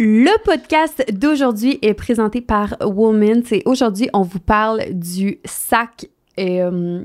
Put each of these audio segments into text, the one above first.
Le podcast d'aujourd'hui est présenté par Woman. C'est aujourd'hui, on vous parle du sac euh,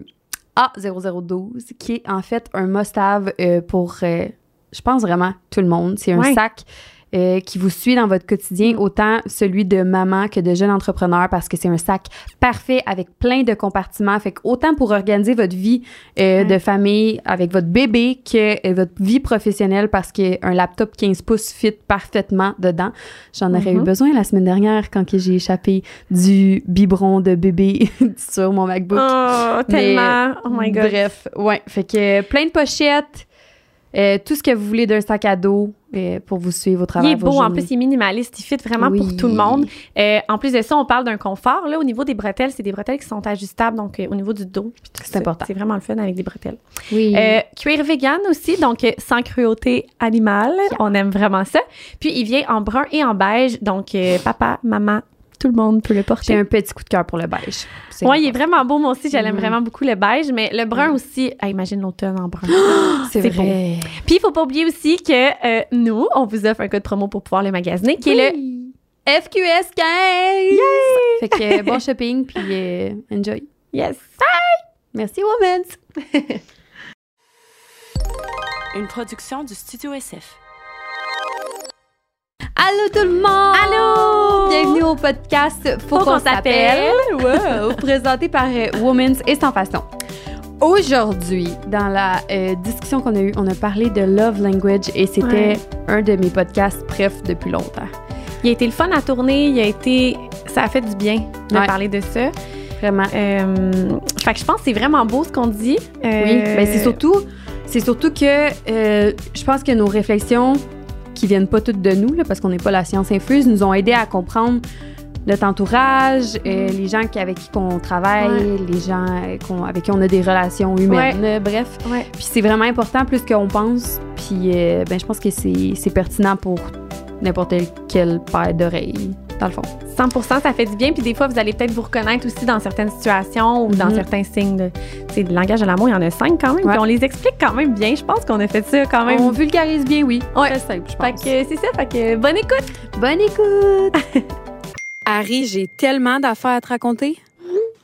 A0012, qui est en fait un must-have euh, pour, euh, je pense vraiment, tout le monde. C'est un Ouais. sac euh, qui vous suit dans votre quotidien, autant celui de maman que de jeune entrepreneur, parce que c'est un sac parfait avec plein de compartiments. Fait que autant pour organiser votre vie euh, Ouais. de famille avec votre bébé que euh, votre vie professionnelle, parce qu'un laptop 15 pouces fit parfaitement dedans. J'en aurais eu Mhm. besoin la semaine dernière quand j'ai échappé du biberon de bébé sur mon MacBook. Oh, tellement. Mais, oh my God. Bref, ouais. Fait que plein de pochettes, euh, tout ce que vous voulez d'un sac à dos euh, pour vous suivre au Il travail. est beau, en plus, il est minimaliste, il fit vraiment Oui. pour tout le monde. Euh, en plus de ça, on parle d'un confort. Là, au niveau des bretelles, c'est des bretelles qui sont ajustables, donc au niveau du dos. C'est important. C'est vraiment le fun avec des bretelles. Oui. Cuir vegan aussi, donc sans cruauté animale. On aime vraiment ça. Puis il vient en brun et en beige, donc papa, maman, tout le monde peut le j'ai porter. un petit coup de cœur pour le beige. Ouais, il est vraiment beau. Moi aussi, j'aime Mhm. vraiment beaucoup le beige, mais le brun aussi. Ah, imagine l'automne en brun. C'est c'est vrai. Puis il faut pas oublier aussi que euh, nous, on vous offre un code promo pour pouvoir le magasiner, qui est le FQS 15. Fait que euh, bon shopping puis euh, enjoy. Yes. Merci Women's. Une production du Studio SF. Allô tout le monde! Allô! Bienvenue au podcast Faut, Faut qu'on s'appelle. Wow! Présenté par euh, Women's et sans façon. Aujourd'hui, dans la euh, discussion qu'on a eue, on a parlé de love language et c'était Ouais. un de mes podcasts bref depuis longtemps. Il a été le fun à tourner. Il a été. Ça a fait du bien de Ouais. parler de ça. Vraiment. Euh, fait que je pense que c'est vraiment beau ce qu'on dit. Euh, Oui, ben c'est surtout, c'est surtout que euh, je pense que nos réflexions, qui viennent pas toutes de nous, là, parce qu'on n'est pas la science infuse, nous ont aidé à comprendre notre entourage, euh, les gens qui, avec qui on travaille, Ouais. les gens avec qui on a des relations humaines, euh, bref. Ouais. Puis c'est vraiment important plus qu'on pense. Puis euh, ben, je pense que c'est c'est pertinent pour n'importe quel paire d'oreilles, dans le fond. 100 ça fait du bien. Puis des fois, vous allez peut-être vous reconnaître aussi dans certaines situations ou dans Mhm. certains signes de, sais, de langage de l'amour. Il y en a cinq quand même. Ouais. Puis on les explique quand même bien. Je pense qu'on a fait ça quand même. On vulgarise bien, oui. Ouais. Très simple, je Fait pense. que c'est ça. Fait que bonne écoute. Bonne écoute! Harry, j'ai tellement d'affaires à te raconter.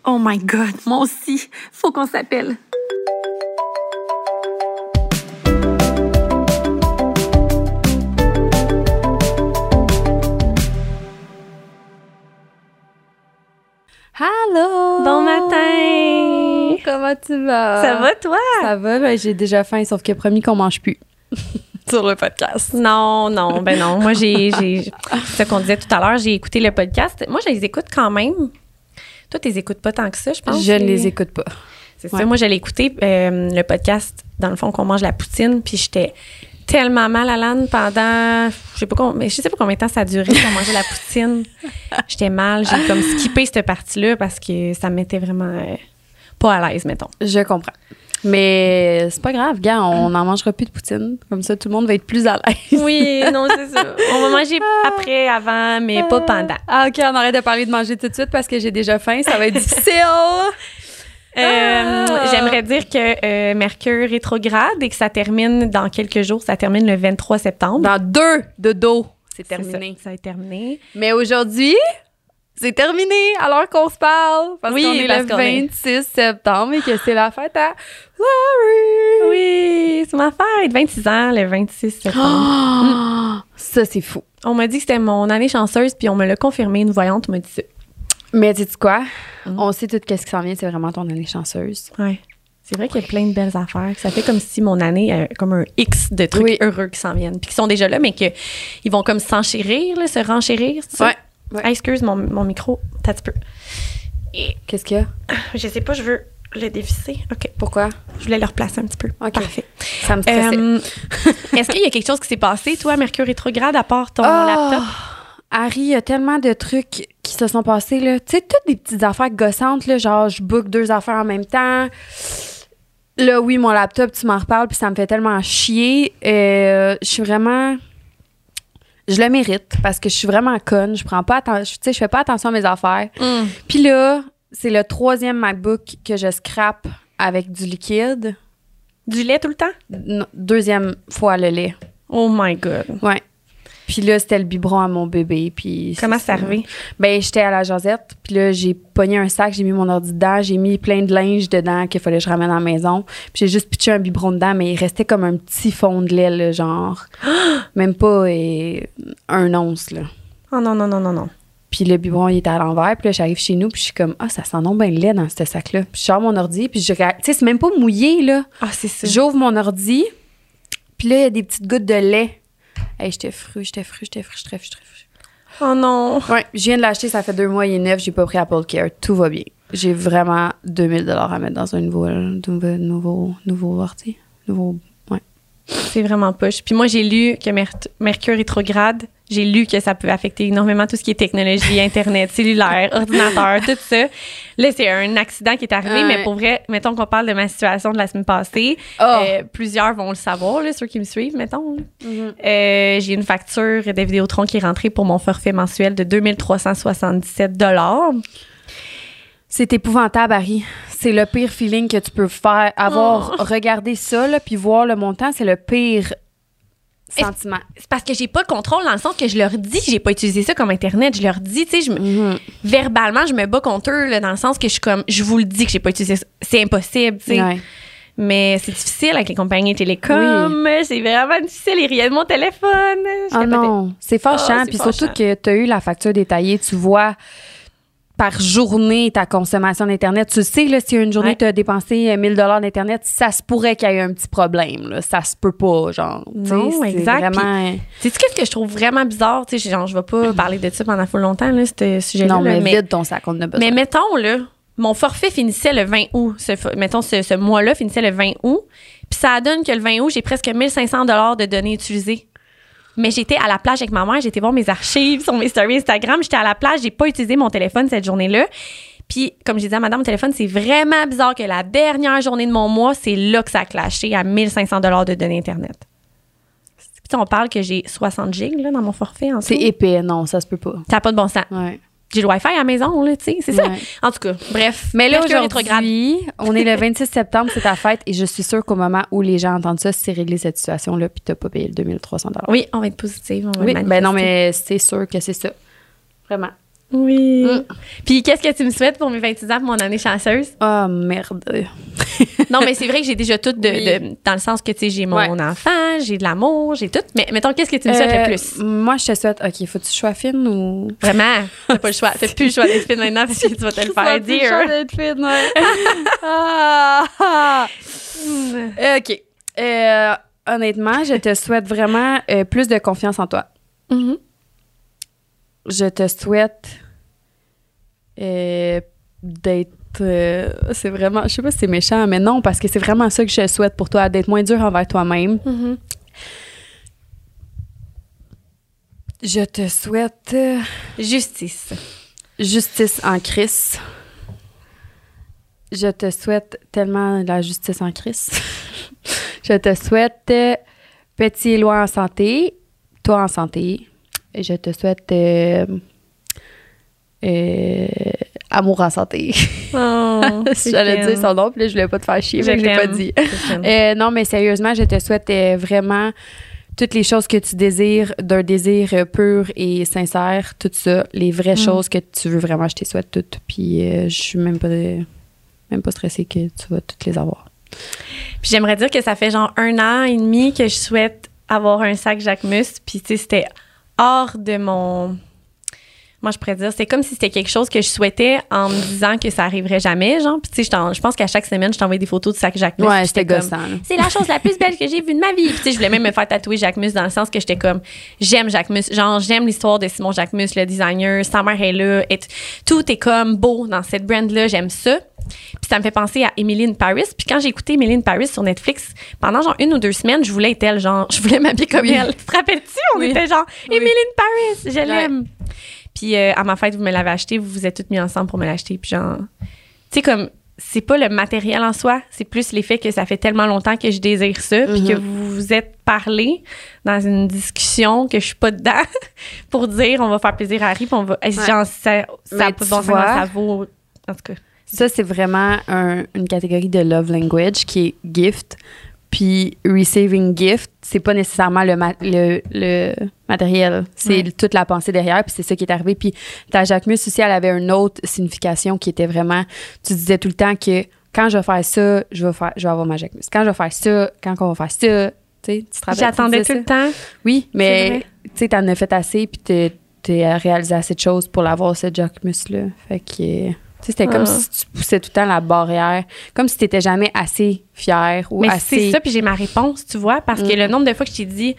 Oh my God, moi aussi. Faut qu'on s'appelle. Allô! Bon matin. Comment tu vas? Ça va, toi? Ça va, ben, j'ai déjà faim, sauf que promis qu'on mange plus. Sur le podcast. Non, non, ben non. Moi, j'ai, j'ai, ce qu'on disait tout à l'heure, j'ai écouté le podcast. Moi, je les écoute quand même. Toi, tu les écoutes pas tant que ça, je pense. Je ne les écoute pas. C'est Ouais. ça. Moi, j'allais écouter euh, le podcast, dans le fond, qu'on mange la poutine, puis j'étais tellement mal à l'âne pendant, je sais pas combien, je sais pas combien de temps ça a duré qu'on mangeait la poutine. J'étais mal, j'ai comme skippé cette partie-là parce que ça me mettait vraiment euh, pas à l'aise, mettons. Je comprends. Mais c'est pas grave, gars, on n'en mangera plus de poutine. Comme ça, tout le monde va être plus à l'aise. Oui, non, c'est ça. On va manger après, avant, mais pas pendant. Ah, OK, on arrête de parler de manger tout de suite parce que j'ai déjà faim. Ça va être difficile. Euh, Ah! J'aimerais dire que euh, Mercure rétrograde et que ça termine dans quelques jours. Ça termine le 23 septembre. Dans deux de dos, c'est terminé. Ça, ça est terminé. Mais aujourd'hui, c'est terminé alors qu'on se parle. Parce Oui, qu'on est parce le qu'on est- 26 septembre et que c'est la fête à Larry. Oui, c'est ma fête. 26 ans, le 26 septembre. Ah, Ça, c'est fou. On m'a dit que c'était mon année chanceuse, puis on me l'a confirmé. Une voyante m'a dit ça. Mais sais-tu quoi? Mm. On sait tout ce qui s'en vient, c'est vraiment ton année chanceuse. Ouais. C'est vrai qu'il y a plein de belles affaires. Ça fait comme si mon année, euh, comme un X de trucs Oui. heureux qui s'en viennent, puis qui sont déjà là, mais qu'ils vont comme s'enchérir, là, se renchérir. ça? Ouais, ouais. Ah, excuse, mon, mon micro, t'as un petit peu. Et Qu'est-ce qu'il y a? je sais pas, je veux le dévisser. OK. Pourquoi? Je voulais le replacer un petit peu. OK. Parfait. Ça me stressait. Euh, Est-ce qu'il y a quelque chose qui s'est passé, toi, Mercure rétrograde, à part ton Oh, laptop? Harry, il y a tellement de trucs qui se sont passés, là. Tu sais, toutes des petites affaires gossantes, là, genre, je book deux affaires en même temps. Là, oui, mon laptop, tu m'en reparles, puis ça me fait tellement chier. Euh, je suis vraiment... Je le mérite, parce que je suis vraiment conne. Je prends pas attention... Tu sais, je fais pas attention à mes affaires. Mm. Puis là, c'est le troisième MacBook que je scrape avec du liquide. Du lait tout le temps? Non, deuxième fois le lait. Oh my God. Ouais. Puis là, c'était le biberon à mon bébé. Puis Comment c'est c'est arrivé? Ben, j'étais à la Josette, puis là, j'ai pogné un sac, j'ai mis mon ordi dedans, j'ai mis plein de linge dedans qu'il fallait que je ramène à la maison. Puis j'ai juste pitché un biberon dedans, mais il restait comme un petit fond de lait, là, genre. Même pas euh, un once, là. Oh non, non, non, non, non. Puis le biberon, il était à l'envers. Puis là, j'arrive chez nous, puis je suis comme, ah, ça sent non bien le lait dans ce sac-là. Puis je sors mon ordi, puis je regarde. Tu sais, c'est même pas mouillé, là. Ah, c'est ça. J'ouvre mon ordi, puis là, il y a des petites gouttes de lait. Hey, j'étais fru, j'étais fru, j'étais fru, j'étais fru, j'étais fru. Oh non. Ouais, je viens de l'acheter, ça fait deux mois, il est neuf, j'ai pas pris Apple Care, tout va bien. J'ai vraiment 2000 dollars à mettre dans un nouveau, nouveau, nouveau, nouveau. Nouveau, ouais. C'est vraiment poche. Puis moi, j'ai lu que Mer- Mercure rétrograde, j'ai lu que ça peut affecter énormément tout ce qui est technologie, Internet, cellulaire, ordinateur, tout ça. Là, c'est un accident qui est arrivé, Ouais. mais pour vrai, mettons qu'on parle de ma situation de la semaine passée, Oh. euh, plusieurs vont le savoir, là, ceux qui me suivent, mettons. là. Euh, j'ai une facture de Vidéotron qui est rentrée pour mon forfait mensuel de 2377 C'est épouvantable, Harry. C'est le pire feeling que tu peux faire. Avoir regardé ça, là, puis voir le montant, c'est le pire sentiment. C'est parce que j'ai pas le contrôle dans le sens que je leur dis, j'ai pas utilisé ça comme Internet, je leur dis, tu sais, je me- Mhm. verbalement, je me bats contre eux, là, dans le sens que je suis comme, je vous le dis que j'ai pas utilisé ça. C'est impossible, tu sais. Ouais. Mais c'est difficile avec les compagnies télécom. C'est vraiment difficile. Il riait de mon téléphone. Ah capotais. non, c'est fâchant. Ah, puis surtout que tu as eu la facture détaillée, tu vois par journée ta consommation d'Internet. Tu sais, là, si une journée Ouais. tu as dépensé euh, 1000 dollars d'Internet, ça se pourrait qu'il y ait un petit problème. Là. Ça se peut pas, genre. Tu sais, Non, c'est exact. Vraiment... Sais-tu qu'est-ce que je trouve vraiment bizarre? Tu sais, genre, je vais pas parler de ça pendant full longtemps, là, ce sujet-là. Non, là, mais, vide ton sac, on a besoin. Mais mettons, là, mon forfait finissait le 20 août. Ce, mettons, ce, ce mois-là finissait le 20 août. Puis ça donne que le 20 août, j'ai presque 1500 de données utilisées. Mais j'étais à la plage avec ma mère, j'étais voir mes archives sur mes stories Instagram. J'étais à la plage, j'ai pas utilisé mon téléphone cette journée-là. Puis, comme j'ai dit à madame au téléphone, c'est vraiment bizarre que la dernière journée de mon mois, c'est là que ça a clashé à 1500 de données Internet. Puis, on parle que j'ai 60 gigs là, dans mon forfait. en C'est épais, non, ça se peut pas. Ça n'a pas de bon sens. Ouais. J'ai le Wi-Fi à la maison, là, tu sais. C'est ça. En tout cas, bref. Mais là, aujourd'hui, on est le 26 septembre, c'est ta fête, et je suis sûre qu'au moment où les gens entendent ça, c'est réglé cette situation-là, puis t'as pas payé le 2300 Oui, on va être positive. On va Oui, ben non, mais c'est sûr que c'est ça. Vraiment. Oui. Mm. Puis qu'est-ce que tu me souhaites pour mes 26 ans, pour mon année chanceuse? Oh, merde. Non, mais c'est vrai que j'ai déjà tout de, Oui. de- dans le sens que, tu sais, j'ai mon Ouais. enfant, j'ai de l'amour, j'ai tout. Mais mettons, qu'est-ce que tu me souhaites Euh, le plus? Moi, je te souhaite, OK, faut que tu sois fine ou? Vraiment, t'as pas le choix. T'as plus le choix d'être fine maintenant parce que tu vas te le faire dire. fine, Ah! Euh, OK. Euh, honnêtement, je te souhaite vraiment euh, plus de confiance en toi. Mhm. Je te souhaite euh, d'être. euh, c'est vraiment. Je sais pas si c'est méchant, mais non, parce que c'est vraiment ça que je souhaite pour toi, d'être moins dur envers toi-même. Mhm. Je te souhaite euh, Justice. justice en crise. Je te souhaite tellement la justice en crise. je te souhaite petit et loin en santé, toi en santé. Et je te souhaite euh, euh, amour en santé. Oh, J'allais dire son nom, puis là, je voulais pas te faire chier, mais je l'ai pas dit. Euh, non, mais sérieusement, je te souhaite vraiment toutes les choses que tu désires, d'un désir pur et sincère, tout ça, les vraies choses que tu veux vraiment, je te souhaite toutes. Puis je suis même pas, même pas stressée que tu vas toutes les avoir. Puis j'aimerais dire que ça fait genre un an et demi que je souhaite avoir un sac Jacquemus. Puis tu sais, c'était hors de. Moi, je pourrais dire, c'est comme si c'était quelque chose que je souhaitais en me disant que ça arriverait jamais, genre. Puis tu sais, je pense qu'à chaque semaine, je t'envoie des photos de sac Jacquemus. Ouais, c'était là. c'est la chose la plus belle que j'ai vue de ma vie. Puis, tu sais, je voulais même me faire tatouer Jacquemus dans le sens que j'étais comme, j'aime Jacquemus. Genre, j'aime l'histoire de Simon Jacquemus, le designer. Sa mère est là. Et tout est comme beau dans cette brand-là. J'aime ça. Puis ça me fait penser à Emily in Paris. Puis quand j'ai écouté Emily in Paris sur Netflix, pendant genre une ou deux semaines, je voulais être elle. Genre, je voulais m'habiller comme Oui. elle. Tu te rappelles-tu? On Oui. était genre. Emily in Paris, je l'aime. Puis euh, à ma fête, vous me l'avez acheté. Vous vous êtes toutes mis ensemble pour me l'acheter. Puis genre, tu sais, comme, c'est pas le matériel en soi, c'est plus l'effet que ça fait tellement longtemps que je désire ça, puis Mhm. que vous vous êtes parlé dans une discussion que je suis pas dedans pour dire on va faire plaisir à Harry, puis on va. Genre, ça, ça bon sens, vois- ça vaut. En tout cas. Ça, c'est vraiment un- une catégorie de love language qui est gift. Puis receiving gift, c'est pas nécessairement le, ma- le, le matériel, c'est Ouais. toute la pensée derrière, puis c'est ça qui est arrivé. Puis ta Jacquemus aussi, elle avait une autre signification qui était vraiment, tu disais tout le temps que quand je vais faire ça, je vais faire, je vais avoir ma Jacquemus. Quand je vais faire ça, quand on va faire ça, tu sais, tu te J'attendais tout le temps. Oui, mais tu sais, t'en as fait assez, puis t'es- t'es réalisé assez de choses pour l'avoir, cette Jacquemus-là. Fait que, tu c'était comme Ah. si tu poussais tout le temps la barrière, comme si t'étais jamais assez fier ou Mais assez. c'est ça, puis j'ai ma réponse, tu vois, parce que Mm. le nombre de fois que je t'ai dit,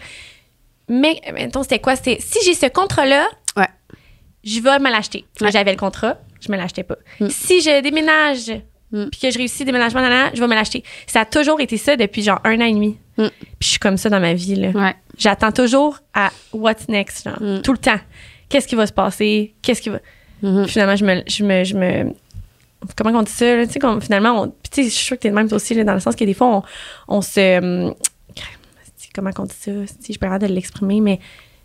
mais, mettons, c'était quoi? C'était, si j'ai ce contrat-là, Ouais. je vais me l'acheter. Ouais. J'avais le contrat, je me l'achetais pas. Mm. Si je déménage, Mm. puis que je réussis le déménagement, je vais me l'acheter. Ça a toujours été ça depuis genre un an et demi. Puis je suis comme ça dans ma vie, là. Ouais. J'attends toujours à what's next, genre, tout le temps. Qu'est-ce qui va se passer? Qu'est-ce qui va. Mhm. Puis finalement, je me, je me, je me- comment on dit ça, là? tu sais, comme finalement, on, tu sais, je suis sûre que t'es de même toi aussi, là, dans le sens que des fois, on, on se, hum, comment on dit ça, si je peux pas de l'exprimer, mais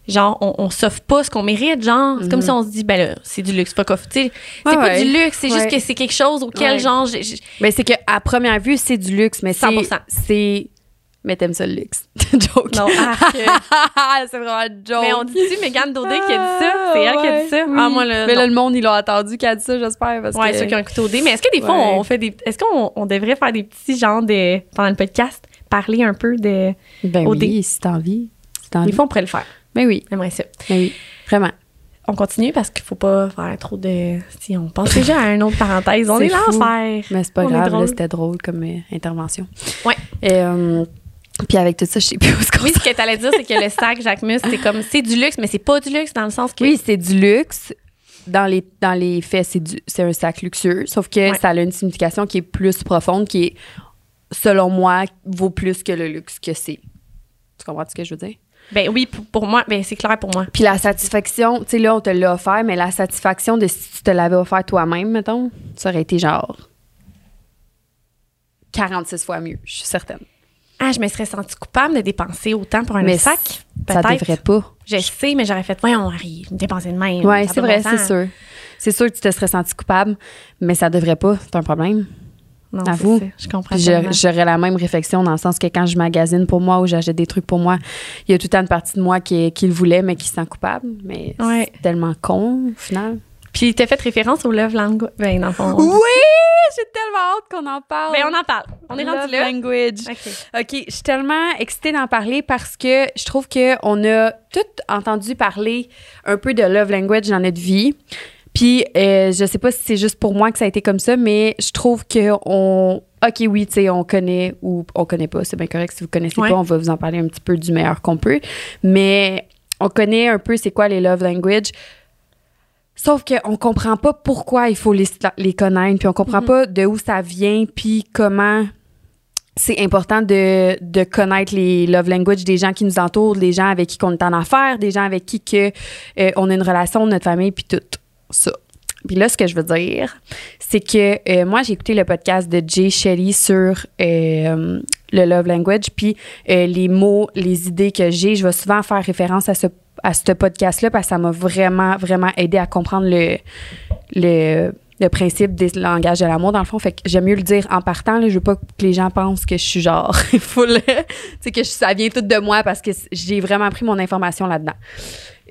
genre, on, on s'offre pas ce qu'on mérite, genre, c'est comme Mhm. si on se dit, ben là, c'est du luxe, fuck off, tu sais, c'est Ouais, pas ouais. du luxe, c'est juste que c'est quelque chose auquel, genre, j'ai- j'ai- Mais c'est que à première vue, c'est du luxe, mais c'est 100%. c'est mais t'aimes ça le luxe. joke. non, c'est vraiment un joke. mais on dit-tu Megan Daudet qui a dit ça? C'est elle qui a dit ça? Oui. Ah, moi, là, Mais là, le monde, ils l'ont entendu qui a dit ça, j'espère. Parce Ouais, que... ceux qui ont un couteau dé. Mais est-ce que des fois, Ouais. on fait des. Est-ce qu'on on devrait faire des petits genres de. pendant le podcast, parler un peu de. Ben au oui, si t'as envie. Si t'as envie. Des fois, on pourrait le faire. Ben oui, J'aimerais ça. ben oui. Vraiment. On continue parce qu'il faut pas faire trop de. Si on passe déjà à une autre parenthèse, on est fou. l'enfer. Mais c'est pas On est grave, c'était drôle comme euh, intervention. Ouais. Et, euh, puis avec tout ça, je sais plus où qu'on Oui, ce que t'allais dire, c'est que le sac Jacquemus, c'est comme. C'est du luxe, mais c'est pas du luxe dans le sens que. Oui, c'est du luxe. Dans les, dans les faits, c'est, du, c'est un sac luxueux, sauf que Ouais. ça a une signification qui est plus profonde, qui est, selon moi, vaut plus que le luxe que c'est. Tu comprends ce que je veux dire? Ben oui, pour, pour moi, ben c'est clair pour moi. Puis la satisfaction, tu sais, là, on te l'a offert, mais la satisfaction de si tu te l'avais offert toi-même, mettons, ça aurait été genre 46 fois mieux, je suis certaine. Ah, je me serais sentie coupable de dépenser autant pour un Mais sac. Ça devrait pas. Je sais, mais j'aurais fait, voyons, Harry, dépenser de même. Oui, c'est vrai, c'est sûr. C'est sûr que tu te serais senti coupable, mais ça devrait pas. C'est un problème. Non, À c'est vous. ça, Je comprends. J'aurais j'aurais la même réflexion dans le sens que quand je magasine pour moi ou j'achète des trucs pour moi, il y a tout le temps une partie de moi qui, qui le voulait, mais qui se sent coupable. Mais Ouais. c'est tellement con, au final. Puis t'as fait référence au love language. Ben, dans le fond. Oui! J'ai tellement hâte qu'on en parle. Ben, on en parle. On est Love rendu là. language. OK. OK, je suis tellement excitée d'en parler parce que je trouve qu'on a tout entendu parler un peu de love language dans notre vie. Puis, euh, je sais pas si c'est juste pour moi que ça a été comme ça, mais je trouve que on. OK, oui, tu sais, on connaît ou on connaît pas. C'est bien correct si vous connaissez Ouais. pas, on va vous en parler un petit peu du meilleur qu'on peut. Mais on connaît un peu c'est quoi les love language. Sauf qu'on comprend pas pourquoi il faut les, les connaître, puis on comprend Mhm. pas de où ça vient, puis comment c'est important de, de connaître les love language des gens qui nous entourent, des gens avec qui on est en affaires, des gens avec qui que, euh, on a une relation, notre famille, puis tout ça. Puis là, ce que je veux dire, c'est que euh, moi, j'ai écouté le podcast de Jay Shetty sur euh, le love language, puis les mots, les idées que j'ai, je vais souvent faire référence à ce, à ce podcast-là parce que ça m'a vraiment, vraiment aidé à comprendre le, le, principe des langages de l'amour, dans le fond. Fait que j'aime mieux le dire en partant. Là, je veux pas que les gens pensent que je suis genre full, tu sais, que ça vient tout de moi parce que j'ai vraiment pris mon information là-dedans.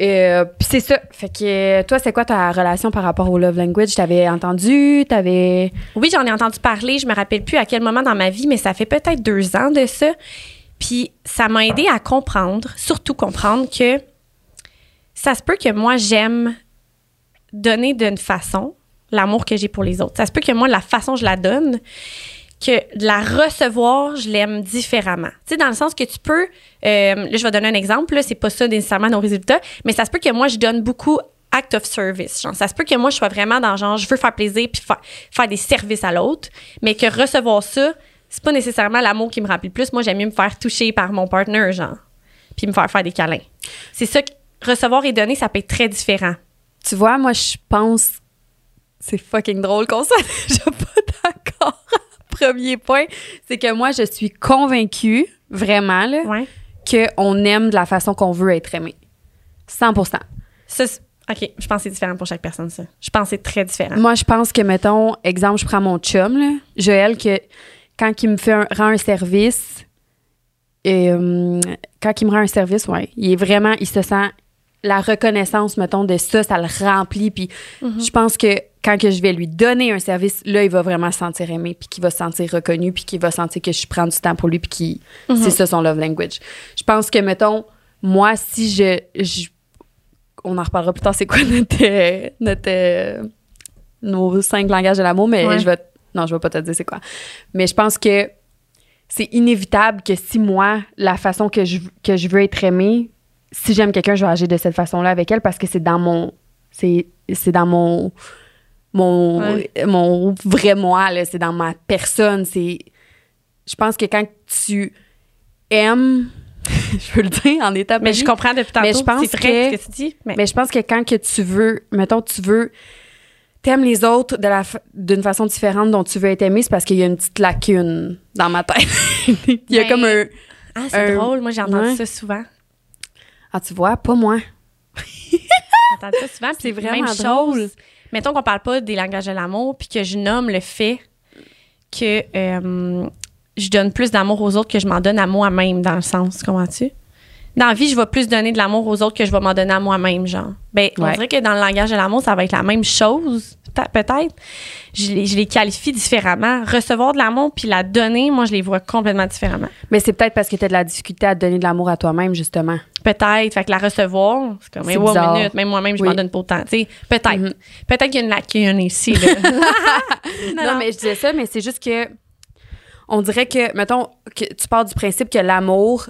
Euh, Puis c'est ça. Fait que toi, c'est quoi ta relation par rapport au love language? T'avais entendu? T'avais. Oui, j'en ai entendu parler. Je me rappelle plus à quel moment dans ma vie, mais ça fait peut-être deux ans de ça. Puis ça m'a aidé à comprendre, surtout comprendre que ça se peut que moi, j'aime donner d'une façon l'amour que j'ai pour les autres. Ça se peut que moi, la façon je la donne, que de la recevoir, je l'aime différemment. Tu sais, dans le sens que tu peux, euh, là, je vais donner un exemple, c'est pas ça nécessairement nos résultats, mais ça se peut que moi, je donne beaucoup act of service. Genre, ça se peut que moi, je sois vraiment dans genre, je veux faire plaisir puis fa- faire des services à l'autre, mais que recevoir ça, c'est pas nécessairement l'amour qui me remplit le plus. Moi, j'aime mieux me faire toucher par mon partner, genre, puis me faire faire des câlins. C'est ça recevoir et donner, ça peut être très différent. Tu vois, moi, je pense. C'est fucking drôle qu'on soit déjà pas d'accord. Premier point, c'est que moi, je suis convaincue, vraiment, là, Ouais. qu'on aime de la façon qu'on veut être aimé. 100 Ça, OK, je pense que c'est différent pour chaque personne, ça. Je pense que c'est très différent. Moi, je pense que, mettons, exemple, je prends mon chum, là, Joël, que quand il me fait un, rend un service, euh, quand il me rend un service, ouais, il est vraiment, il se sent la reconnaissance, mettons, de ça, ça le remplit. Puis je pense que quand que je vais lui donner un service, là, il va vraiment se sentir aimé, puis qu'il va se sentir reconnu, puis qu'il va sentir que je prends du temps pour lui, puis qu'il c'est ça son love language. Je pense que, mettons, moi, si je, je- on en reparlera plus tard, c'est quoi notre, euh, notre euh, nos cinq langages de l'amour, mais Ouais. je vais, non, je vais pas te dire c'est quoi. Mais je pense que c'est inévitable que si moi, la façon que je, que je veux être aimée, si j'aime quelqu'un, je vais agir de cette façon-là avec elle parce que c'est dans mon, c'est, c'est dans mon, mon, Ouais. mon vrai moi, là, c'est dans ma personne. C'est, je pense que quand tu aimes, je peux le dire en état Mais je comprends depuis tantôt. Mais je pense c'est vrai que- ce que tu dis. Mais, mais je pense que quand que tu veux, mettons, tu veux, t'aimes les autres de la d'une façon différente dont tu veux être aimé, c'est parce qu'il y a une petite lacune dans ma tête. Il y a Ben, comme un. ah, c'est un- drôle. Moi, j'ai entendu ouais. ça souvent. Ah, tu vois, pas moi. J'ai entendu ça souvent. C'est vraiment même drôle. chose. Mettons qu'on parle pas des langages de l'amour, puis que je nomme le fait que euh, je donne plus d'amour aux autres que je m'en donne à moi-même, dans le sens, comprends-tu? Dans la vie, je vais plus donner de l'amour aux autres que je vais m'en donner à moi-même, genre. Ben, on dirait que dans le langage de l'amour, ça va être la même chose, peut-être. Je les, je les qualifie différemment. Recevoir de l'amour puis la donner, moi, je les vois complètement différemment. Mais c'est peut-être parce que t'as de la difficulté à donner de l'amour à toi-même, justement. Peut-être. Fait que la recevoir, c'est comme, mais wow, minute, même moi-même, je Oui. m'en donne pas autant. Tu peut-être. Mhm. Peut-être qu'il y a une lacune ici, là. Non, mais je disais ça, mais c'est juste que. On dirait que, mettons, que tu pars du principe que l'amour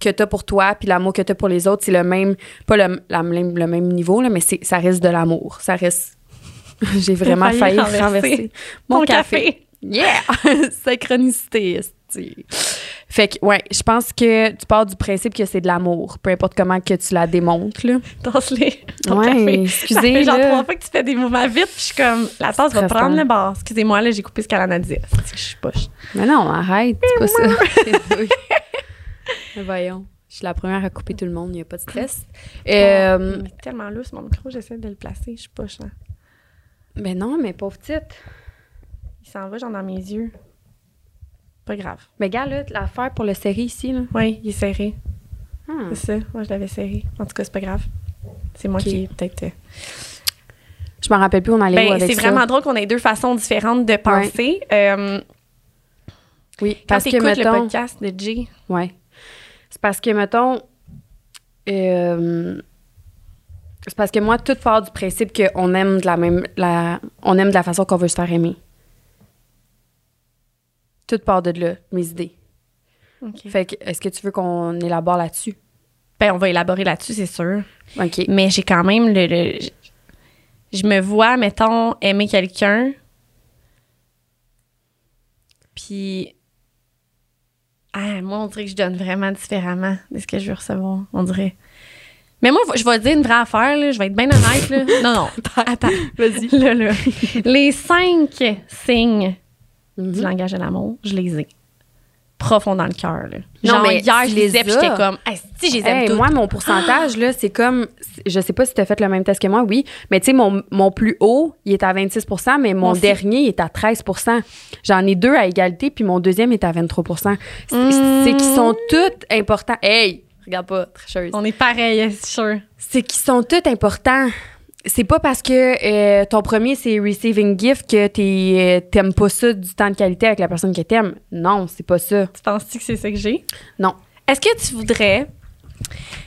que t'as pour toi puis l'amour que t'as pour les autres, c'est le même. Pas le, la même- le même niveau, là, mais ça reste de l'amour. Ça reste. J'ai vraiment Failli failli renverser mon, Mon café. café. Yeah! Synchronicité. Fait que, ouais, je pense que tu pars du principe que c'est de l'amour, peu importe comment que tu la démontres, là. Tasse-les. Ouais, café. excusez, Ça fait genre trois fois que tu fais des mouvements vite, puis je suis comme, la tasse va prendre le bord. Excusez-moi, là, j'ai coupé ce qu'elle en a dit. Que je suis poche. Mais non, arrête, c'est pas ça. Voyons, je suis la première à couper tout le monde, il n'y a pas de stress. Euh, Il est tellement lousse, mon micro, j'essaie de le placer, je suis poche. Hein. Mais non, mais pauvre petite. Il s'en va, genre, dans mes yeux. Pas grave. Mais gars, là, l'affaire pour le série ici, là. Oui, il est serré. Hmm. C'est ça. Moi, je l'avais serré. En tout cas, c'est pas grave. C'est moi qui, peut-être. euh, Je me rappelle plus où on allait Ben, c'est vraiment drôle qu'on ait deux façons différentes de penser. Euh, Oui, quand parce que, écoutes le mettons... podcast de Jay, Ouais. C'est parce que, mettons... euh, c'est parce que moi, tout part du principe qu'on aime de la même... La, on aime de la façon qu'on veut se faire aimer. Tout part de là, mes idées. Fait que, est-ce que tu veux qu'on élabore là-dessus? ben, on va élaborer là-dessus, c'est sûr. OK. Mais j'ai quand même le. le- je, je me vois, mettons, aimer quelqu'un. Puis. Ah, moi, on dirait que je donne vraiment différemment de ce que je veux recevoir, on dirait. Mais moi, je vais dire une vraie affaire, là. Je vais être bien honnête, là. Non, non. Attends. Vas-y. Là, là. Les cinq signes Mhm. du langage de l'amour, je les ai. Profond dans le cœur, là. Non, Genre, mais hier, je les ai, puis j'étais comme, ah, si, je les aime Hey, toutes. moi, mon pourcentage, là, c'est comme. Je sais pas si tu as fait le même test que moi, oui. Mais tu sais, mon, mon plus haut, il est à 26% mais mon dernier, il est à 13% J'en ai deux à égalité, puis mon deuxième est à 23 C'est Mm. c'est qu'ils sont tous importants. Hey, regarde pas, tricheuse. On est pareil, c'est sûr. C'est qu'ils sont tous importants. C'est pas parce que euh, ton premier, c'est receiving gift que euh, t'aimes pas ça du temps de qualité avec la personne que t'aimes. Non, c'est pas ça. Tu penses-tu que c'est ça que j'ai? Non. Est-ce que tu voudrais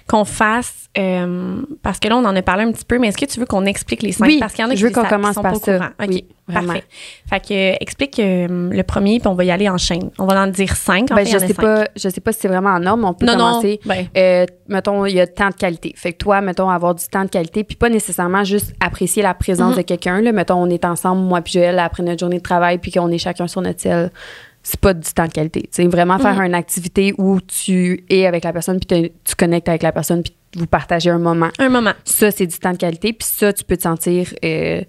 qu'on fasse, euh, parce que là, on en a parlé un petit peu, mais est-ce que tu veux qu'on explique les cinq? Oui, parce qu'il y en a je qui, veux qu'on qui commence sont par pas au ça. courant. Oui, vraiment. parfait. Fait que, euh, explique euh, le premier, puis on va y aller en chaîne. On va en dire cinq. En Ben, fait, je sais cinq. pas, je sais pas si c'est vraiment en norme, mais on peut Non, non. commencer. Ben, Euh, mettons, il y a temps de qualité. Fait que toi, mettons, avoir du temps de qualité, puis pas nécessairement juste apprécier la présence Mhm. de quelqu'un. Là. Mettons, on est ensemble, moi puis Joël, après notre journée de travail, puis qu'on est chacun sur notre ciel. C'est pas du temps de qualité. C'est vraiment faire Mhm. une activité où tu es avec la personne, puis tu connectes avec la personne, puis vous partagez un moment. un moment. Ça, c'est du temps de qualité, puis ça, tu peux te sentir... euh,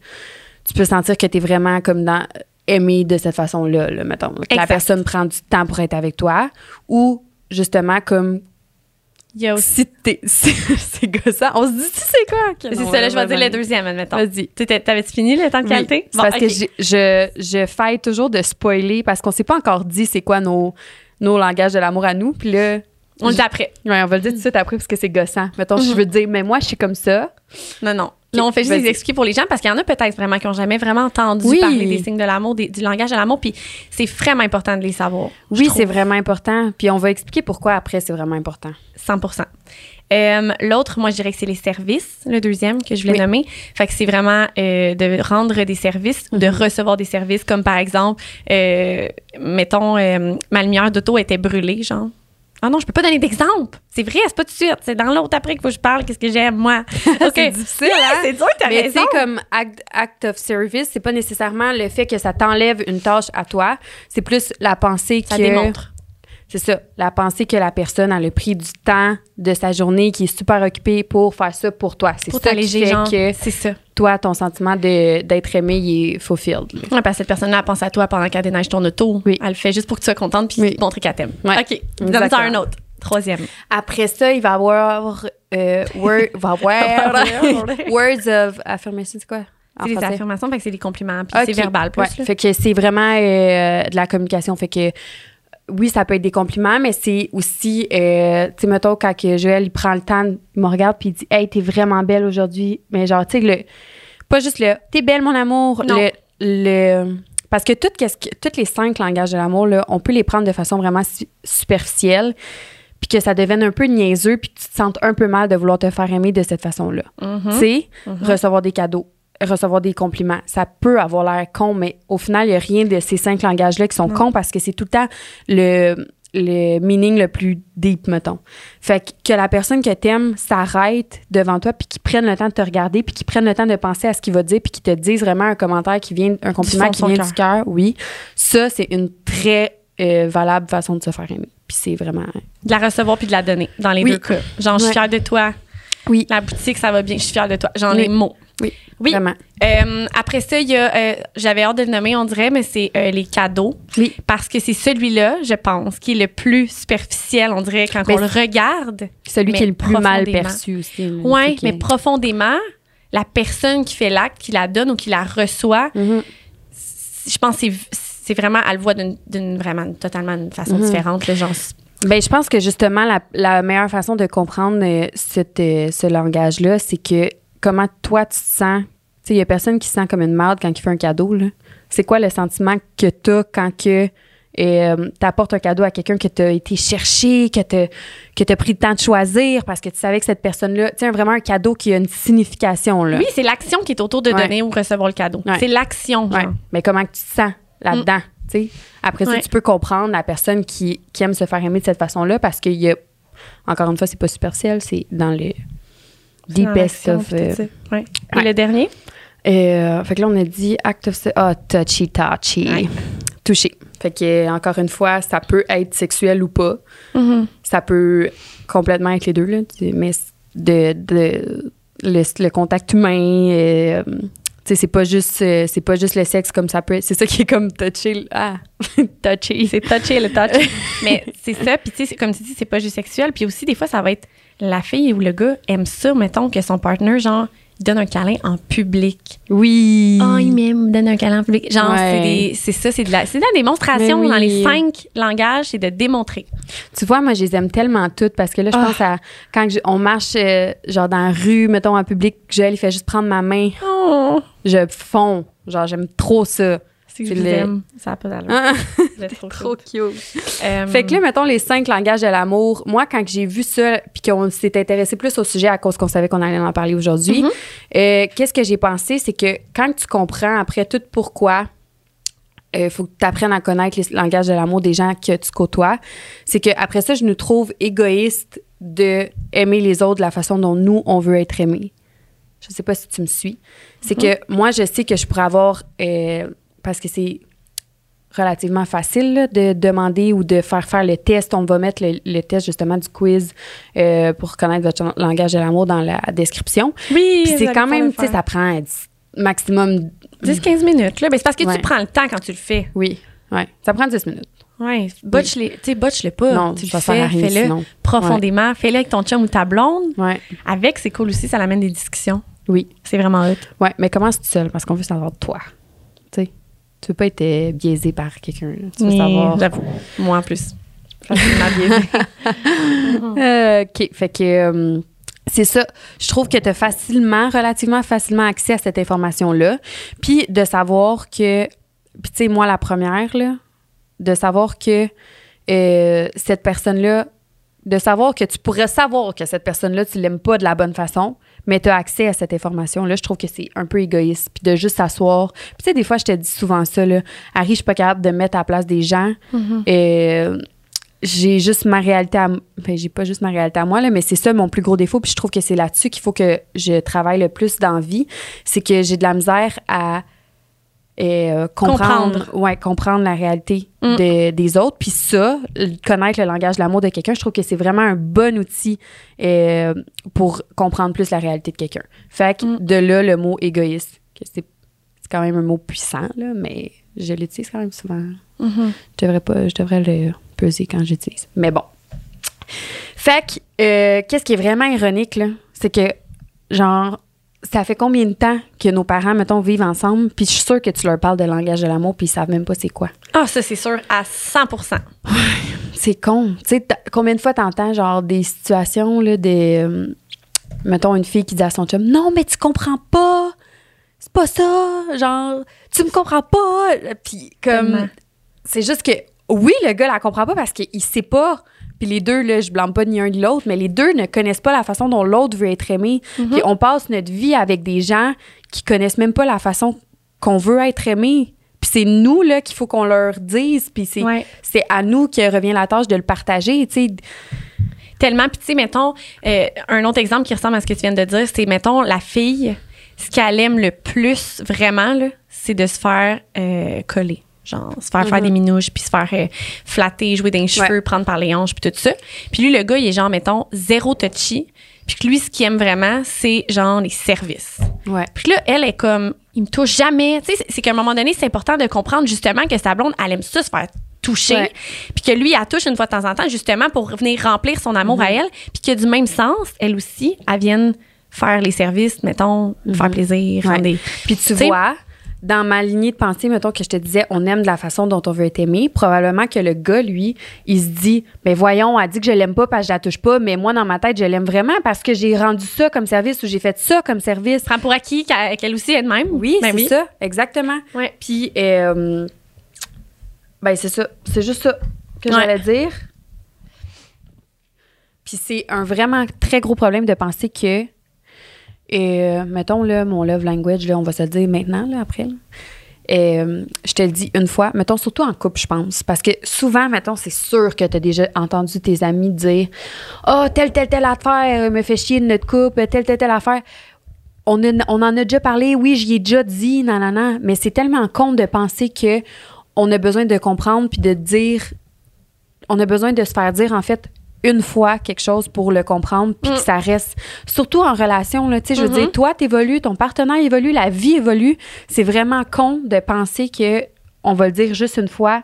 tu peux sentir que tu es vraiment comme dans aimé de cette façon-là, là, mettons. Que la personne prend du temps pour être avec toi ou justement comme Il y a aussi. si c'est gossant on se dit si c'est quoi? C'est ça, là, je vais dire le deuxième, admettons. vas-y Tu T'avais-tu fini le temps de Oui, qualité? c'est Bon, parce que je je faille toujours de spoiler parce qu'on s'est pas encore dit c'est quoi nos nos langages de l'amour à nous. Puis là, On le dit après. ouais, on va le dire tout de suite après parce que c'est gossant. Mettons, je veux te dire, mais moi, je suis comme ça. Non, non. Là, on fait juste les expliquer pour les gens parce qu'il y en a peut-être vraiment qui n'ont jamais vraiment entendu Oui. parler des signes de l'amour, du langage de l'amour, puis c'est vraiment important de les savoir. Oui, c'est vraiment important. Puis on va expliquer pourquoi après, c'est vraiment important. 100% Euh, L'autre, moi, je dirais que c'est les services, le deuxième que je voulais Oui. nommer. Fait que c'est vraiment euh, de rendre des services ou de Mhm. recevoir des services, comme par exemple, euh, mettons, euh, ma lumière d'auto était brûlée, genre. Ah non, je peux pas donner d'exemple. C'est vrai, c'est pas tout de suite. C'est dans l'autre après qu'il faut que je parle. Qu'est-ce que j'aime, moi? C'est difficile, hein? C'est dur, t'as Mais tu raison. sais, comme act, act of service, c'est pas nécessairement le fait que ça t'enlève une tâche à toi. C'est plus la pensée Ça que. démontre. C'est ça. La pensée que la personne a le pris du temps de sa journée, qui est super occupée pour faire ça pour toi. C'est ça qui fait que C'est ça. toi, ton sentiment de- d'être aimé, il est fulfilled. là. Ouais, parce que cette personne-là, pense à toi pendant qu'elle déneige ton auto. Oui. Elle le fait juste pour que tu sois contente puis Oui. te montrer qu'elle t'aime. Ouais. OK. Donne-en Exactement. un autre. Troisième. Après ça, il va y avoir, euh, word- va avoir words of affirmation, c'est quoi? C'est des affirmations, fait que c'est des compliments. Puis c'est verbal plus. Ouais. Fait que c'est vraiment euh, de la communication. Fait que oui, ça peut être des compliments, mais c'est aussi, euh, tu sais, mettons, quand Joël, il prend le temps, il me regarde puis il dit Hey, t'es vraiment belle aujourd'hui. Mais genre, tu sais, le, pas juste le T'es belle, mon amour. Non. Le, le- parce que, tout, qu'est-ce que tous les cinq langages de l'amour, là, on peut les prendre de façon vraiment su- superficielle, puis que ça devienne un peu niaiseux, puis que tu te sentes un peu mal de vouloir te faire aimer de cette façon-là. Mhm. Tu sais, Mhm. recevoir des cadeaux, recevoir des compliments. Ça peut avoir l'air con, mais au final, il n'y a rien de ces cinq langages-là qui sont Non. cons parce que c'est tout le temps le, le meaning le plus deep, mettons. Fait que, que la personne que t'aimes s'arrête devant toi puis qu'il prenne le temps de te regarder puis qu'il prenne le temps de penser à ce qu'il va dire puis qu'il te dise vraiment un commentaire qui vient, un compliment qui vient du cœur, oui. Ça, c'est une très euh, valable façon de se faire aimer. Puis c'est vraiment... De la recevoir puis de la donner, dans les Oui. deux cas. Genre, je suis Ouais. fière de toi. Oui. La boutique, ça va bien. Je suis fière de toi. Genre, Oui. les mots. Oui, Oui. vraiment. Euh, après ça, il y a, euh, j'avais hâte de le nommer, on dirait, mais c'est euh, les cadeaux. Oui. Parce que c'est celui-là, je pense, qui est le plus superficiel, on dirait, quand Mais on le regarde. Celui qui est le plus mal perçu aussi. Oui, mais profondément, la personne qui fait l'acte, qui la donne ou qui la reçoit, Mhm. je pense que c'est, c'est vraiment, elle le voit d'une, d'une vraiment totalement une façon Mhm. différente. Là, genre, Ben, je pense que justement, la, la meilleure façon de comprendre cette, ce langage-là, c'est que comment toi tu te sens? Tu sais, il y a personne qui se sent comme une marde quand il fait un cadeau. là. C'est quoi le sentiment que tu as quand que tu apportes un cadeau à quelqu'un que tu as été chercher, que tu que as pris le temps de choisir parce que tu savais que cette personne-là, tu vraiment un cadeau qui a une signification. Là. oui, c'est l'action qui est autour de Ouais. donner ou recevoir le cadeau. Ouais. C'est l'action. Ouais. Mais comment tu te sens là-dedans, tu sais? Après ça, tu peux comprendre la personne qui, qui aime se faire aimer de cette façon-là parce qu'il y a, encore une fois, c'est pas superficiel, c'est dans le Deepest l'action, of... euh. Ouais. Et ouais. le dernier? euh, fait que là, on a dit act of... se- Ah, touchy, touchy. Ouais. Touché. Fait que, euh, encore une fois, ça peut être sexuel ou pas. Mhm. Ça peut complètement être les deux, là. Mais de, de le, le contact humain, euh, sais, c'est pas juste euh, c'est pas juste le sexe comme ça peut être. C'est ça qui est comme touché. Ah, touché. C'est touché le touch. Mais c'est ça. Puis, tu sais, comme tu dis, c'est pas juste sexuel. Puis aussi, des fois, ça va être la fille ou le gars aime ça, mettons, que son partner, genre, donne un câlin en public. Oui. Oh, il m'aime, donne un câlin en public. Genre, Ouais. c'est ça, c'est de la, de la démonstration oui. dans les cinq langages, c'est de démontrer. Tu vois, moi, je les aime tellement toutes parce que là, je Ah. pense à quand je- on marche, euh, genre dans la rue, mettons, en public, Joël, il fait juste prendre ma main. Oh, Je fonds. Genre, j'aime trop ça. Je vous le- aime. Ça n'a pas d'allure. Êtes trop, trop cute. cute. Euh, Fait que là, mettons les cinq langages de l'amour. Moi, quand j'ai vu ça, puis qu'on s'est intéressé plus au sujet à cause qu'on savait qu'on allait en parler aujourd'hui, Mhm. euh, qu'est-ce que j'ai pensé, c'est que quand tu comprends après tout pourquoi il faut que tu apprennes à connaître les langages de l'amour des gens que tu côtoies, c'est que après ça, je nous trouve égoïste de aimer les autres de la façon dont nous, on veut être aimés. Je sais pas si tu me suis. C'est que moi, je sais que je pourrais avoir, euh, parce que c'est relativement facile là, de demander ou de faire faire le test. On va mettre le, le test justement du quiz euh, pour connaître votre langage de l'amour dans la description. oui, c'est quand même, le tu sais, ça prend 10 maximum. 10-15 minutes. Là. C'est parce que Ouais. tu prends le temps quand tu le fais. Oui, ouais. Ça prend 10 minutes. Ouais, botche-le, tu sais, botche-le pas. non, tu le fais, fais-le profondément. Fais-le avec ton chum ou ta blonde. Ouais, Avec, c'est cool aussi, ça l'amène des discussions. oui. C'est vraiment hot. Ouais, mais commence tout seul parce qu'on veut savoir de toi. Tu veux pas être euh, biaisé par quelqu'un. Tu veux savoir. J'avoue. Moi en plus. facilement biaisée. Euh, OK. Fait que euh, c'est ça. Je trouve que tu as facilement, relativement facilement accès à cette information-là. Puis de savoir que, puis tu sais, moi, la première, là, de savoir que euh, cette personne-là, de savoir que tu pourrais savoir que cette personne-là, tu l'aimes pas de la bonne façon, mais tu as accès à cette information-là, je trouve que c'est un peu égoïste. Puis de juste s'asseoir. Puis tu sais, des fois, je te dis souvent ça, là. Harry, je suis pas capable de me mettre à la place des gens. Et j'ai juste ma réalité à ben, j'ai pas juste ma réalité à moi là mais c'est ça mon plus gros défaut puis je trouve que c'est là-dessus qu'il faut que je travaille le plus dans vie c'est que j'ai de la misère à euh, comprendre, Comprendre. ouais comprendre la réalité Mm. de- des autres puis ça connaître le langage de l'amour de quelqu'un je trouve que c'est vraiment un bon outil euh, pour comprendre plus la réalité de quelqu'un fait que Mm. de là le mot égoïste que c'est c'est quand même un mot puissant là mais je l'utilise quand même souvent Mhm. je devrais pas, je devrais le peser quand j'utilise. Mais bon. Fait que, euh, qu'est-ce qui est vraiment ironique, là, c'est que, genre, ça fait combien de temps que nos parents, mettons, vivent ensemble, puis je suis sûre que tu leur parles de langage de l'amour, puis ils savent même pas c'est quoi. Ah, ça, c'est sûr, à 100% C'est con. Tu sais, combien de fois t'entends, genre, des situations, là, des. euh, mettons, une fille qui dit à son chum Non, mais tu comprends pas. C'est pas ça. Genre, tu me comprends pas. Puis, comme. C'est juste que, oui, le gars la comprend pas parce qu'il sait pas. Puis les deux, là, je blâme pas ni un ni l'autre, mais les deux ne connaissent pas la façon dont l'autre veut être aimé. Puis on passe notre vie avec des gens qui connaissent même pas la façon qu'on veut être aimé. Puis c'est nous, là, qu'il faut qu'on leur dise. Puis c'est Ouais. à nous que revient la tâche de le partager, tu sais. Tellement. Puis, tu sais, mettons, euh, un autre exemple qui ressemble à ce que tu viens de dire, c'est, mettons, la fille, ce qu'elle aime le plus, vraiment, là, c'est de se faire euh, coller. Genre, se faire faire des minouches, puis se faire euh, flatter, jouer dans les cheveux, prendre par les hanches, puis tout ça. Puis lui, le gars, il est genre, mettons, zéro touchy. Puis que lui, ce qu'il aime vraiment, c'est genre les services. Ouais. Puis là, elle est comme, il me touche jamais. Tu sais, c'est- qu'à un moment donné, c'est important de comprendre justement que sa blonde, elle aime ça se faire toucher. Ouais. Puis que lui, elle touche une fois de temps en temps, justement, pour venir remplir son amour Mhm. à elle. Puis que du même sens, elle aussi, elle vienne faire les services, mettons, faire plaisir, Mhm. Ouais. rendre des- Puis tu T'sais- vois, dans ma lignée de pensée, mettons que je te disais, on aime de la façon dont on veut être aimé, probablement que le gars, lui, il se dit, mais voyons, elle dit que je l'aime pas parce que je la touche pas, mais moi, dans ma tête, je l'aime vraiment parce que j'ai rendu ça comme service ou j'ai fait ça comme service. Prends pour acquis qu'elle aussi est de même. Oui, Ben c'est ça, exactement. Ouais. Puis, euh, ben, c'est ça. C'est juste ça que Ouais. j'allais dire. Puis, c'est un vraiment très gros problème de penser que, euh, mettons, là, mon love language, là, on va se le dire maintenant, là, après. Euh, je te le dis une fois, mettons, surtout en couple, je pense. Parce que souvent, mettons, c'est sûr que tu as déjà entendu tes amis dire Ah, telle, telle, telle affaire me fait chier de notre couple, telle, telle, telle affaire on en a déjà parlé, oui, j'y ai déjà dit, non, non, non, mais c'est tellement con de penser que on a besoin de comprendre puis de dire, on a besoin de se faire dire, en fait, une fois quelque chose pour le comprendre puis Mm. que ça reste, surtout en relation, là, tu sais, je veux Mhm. dire, toi, t'évolues, ton partenaire évolue, la vie évolue, c'est vraiment con de penser que on va le dire juste une fois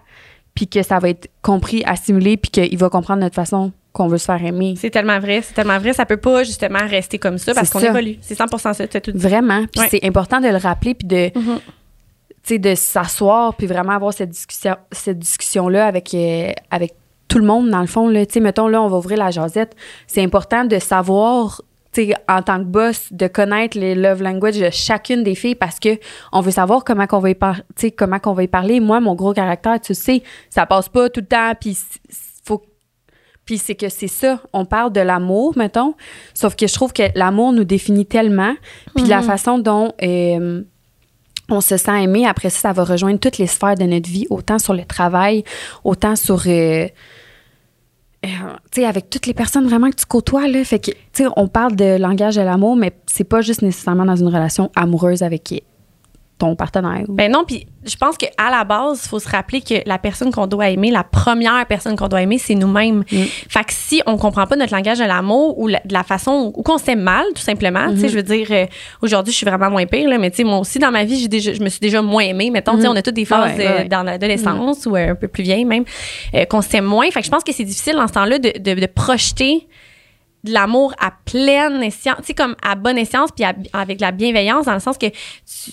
puis que ça va être compris, assimilé puis qu'il va comprendre notre façon qu'on veut se faire aimer. C'est tellement vrai, c'est tellement vrai. Ça peut pas justement rester comme ça parce qu'on évolue. C'est 100 ça, tu tout dit. Vraiment. Puis Ouais. c'est important de le rappeler puis de, tu sais, de s'asseoir puis vraiment avoir cette discussion, cette discussion-là avec, euh, avec tout le monde, dans le fond. Là. Tu sais, mettons, là, on va ouvrir la jasette. C'est important de savoir, tu sais, en tant que boss, de connaître les love language de chacune des filles parce que on veut savoir comment qu'on va y par- comment qu'on va y parler. Moi, mon gros caractère, tu sais, ça passe pas tout le temps puis faut puis c'est que c'est ça, on parle de l'amour, mettons, sauf que je trouve que l'amour nous définit tellement, puis la façon dont euh, on se sent aimé, après ça, ça va rejoindre toutes les sphères de notre vie, autant sur le travail, autant sur... euh, euh, tu sais, avec toutes les personnes vraiment que tu côtoies, là, fait que, tu sais, on parle de langage de l'amour, mais c'est pas juste nécessairement dans une relation amoureuse avec ton partenaire. Ben non, puis je pense qu'à la base, il faut se rappeler que la personne qu'on doit aimer, la première personne qu'on doit aimer, c'est nous-mêmes. Mm. Fait que si on comprend pas notre langage de l'amour ou la- de la façon ou qu'on s'aime mal, tout simplement, tu sais, je veux dire, euh, aujourd'hui, je suis vraiment moins pire, là, mais tu sais, moi aussi, dans ma vie, j'ai déjà, je me suis déjà moins aimée. Mettons, tu sais, on a toutes des phases ouais, euh, ouais, dans l'adolescence ou euh, un peu plus vieille même, qu'on s'aime moins. Fait que je pense que c'est difficile dans ce temps-là de, de, de projeter de l'amour à pleine escience, tu sais, comme à bonne escience, puis avec la bienveillance, dans le sens que tu,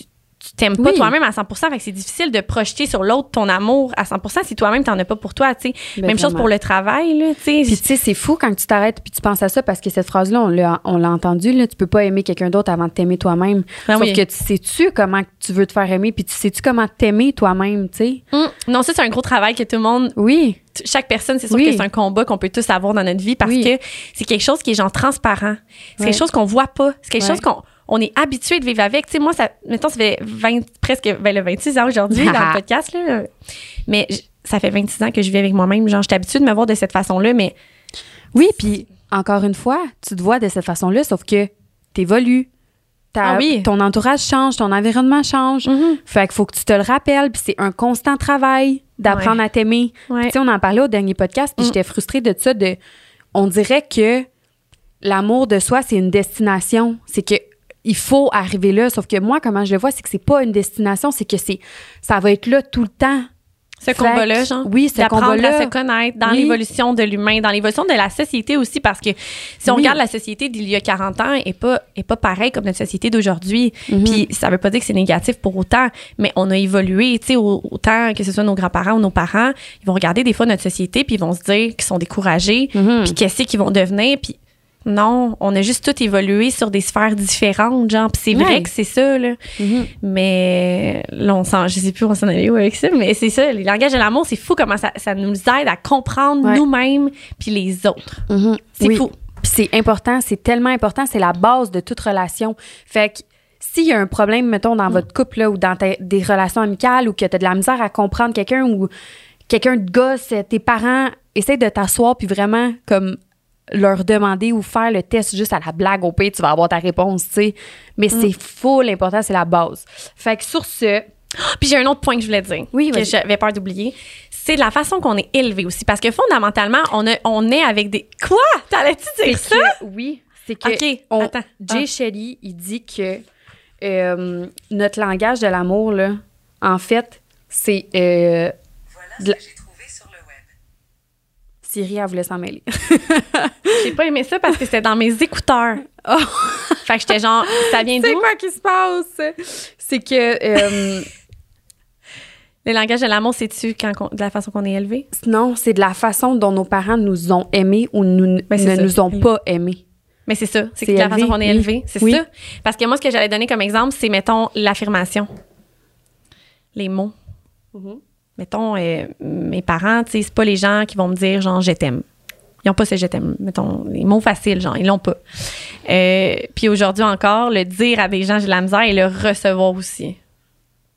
tu t'aimes pas Oui. toi-même à 100% fait que c'est difficile de projeter sur l'autre ton amour à 100% si toi-même t'en as pas pour toi, tu sais. Ben, Même chose pour le travail, là, tu sais. Puis tu sais, c'est fou quand tu t'arrêtes puis tu penses à ça parce que cette phrase-là, on l'a, on l'a entendue, là, tu peux pas aimer quelqu'un d'autre avant de t'aimer toi-même. Ah Sauf oui. que tu sais-tu comment tu veux te faire aimer puis tu sais-tu comment t'aimer toi-même, tu sais? Hum, Non, ça, c'est un gros travail que tout le monde Oui. chaque personne, c'est sûr Oui. que c'est un combat qu'on peut tous avoir dans notre vie parce Oui. que c'est quelque chose qui est genre transparent. C'est quelque chose qu'on voit pas. C'est quelque chose qu'on on est habitué de vivre avec. Tu sais, moi, ça, mettons, ça fait 20, presque, ben, le 26 ans aujourd'hui dans le podcast, là. Mais ça fait 26 ans que je vis avec moi-même. Genre, je suis habituée de me voir de cette façon-là, mais Oui, puis encore une fois, tu te vois de cette façon-là, sauf que t'évolues. Ah oui. Ton entourage change, ton environnement change. Fait qu'il faut que tu te le rappelles, puis c'est un constant travail d'apprendre à t'aimer. Ouais. Tu sais, on en parlait au dernier podcast, puis Mm. j'étais frustrée de ça. De, on dirait que l'amour de soi, c'est une destination. C'est que il faut arriver là. Sauf que moi, comment je le vois, c'est que c'est pas une destination, c'est que c'est ça va être là tout le temps. ce combat-là, genre. oui, ce combat-là. à se connaître dans Oui. l'évolution de l'humain, dans l'évolution de la société aussi, parce que si on Oui. regarde la société d'il y a 40 ans, elle est pas, est pas pareille comme notre société d'aujourd'hui. Mhm. Puis ça veut pas dire que c'est négatif pour autant, mais on a évolué, tu sais, au- autant que ce soit nos grands-parents ou nos parents, ils vont regarder des fois notre société, puis ils vont se dire qu'ils sont découragés, Mhm. puis qu'est-ce qu'ils vont devenir, puis non, on a juste tout évolué sur des sphères différentes, genre, puis c'est vrai Ouais. que c'est ça, là. Mhm. Mais là, on s'en, je sais plus où on s'en allait où avec ça, mais c'est ça, les langages de l'amour, c'est fou comment ça, ça nous aide à comprendre Ouais. nous-mêmes puis les autres. Mhm. C'est Oui. fou. Puis c'est important, c'est tellement important, c'est la base de toute relation. Fait que s'il y a un problème, mettons, Mm. dans votre couple là, ou dans ta- des relations amicales ou que tu as de la misère à comprendre quelqu'un ou quelqu'un de gosse, tes parents, essaie de t'asseoir puis vraiment comme leur demander ou faire le test juste à la blague au pire, tu vas avoir ta réponse, tu sais. Mais Mm. c'est fou, l'important, c'est la base. Fait que sur ce, Puis j'ai un autre point que je voulais dire, Oui, que j'avais peur d'oublier. C'est de la façon qu'on est élevé aussi. Parce que fondamentalement, on, a, on est avec des. Quoi? T'allais-tu c'est dire ça? que, oui, c'est que Ok, on- attends. Jay Ah. Shelley, il dit que euh, notre langage de l'amour, là, en fait, c'est. euh, Siri, elle voulait s'en mêler. J'ai pas aimé ça parce que c'était dans mes écouteurs. Oh. Fait que j'étais genre, ça vient c'est d'où? quoi qui se passe? C'est que. euh, Le langage de l'amour, c'est-tu de la façon qu'on est élevé? non, c'est de la façon dont nos parents nous ont aimés ou nous, Ben, c'est ne ça. nous ont pas aimés. Mais c'est ça, c'est C'est de la façon qu'on est oui. élevé. C'est Oui. ça? Parce que moi, ce que j'allais donner comme exemple, c'est, mettons, l'affirmation. Les mots. Mhm. Mettons, euh, mes parents, tu sais, c'est pas les gens qui vont me dire, genre, je t'aime. Ils ont pas ce je t'aime. Mettons, les mots faciles, genre, ils l'ont pas. Euh, puis aujourd'hui encore, le dire à des gens, j'ai de la misère et le recevoir aussi.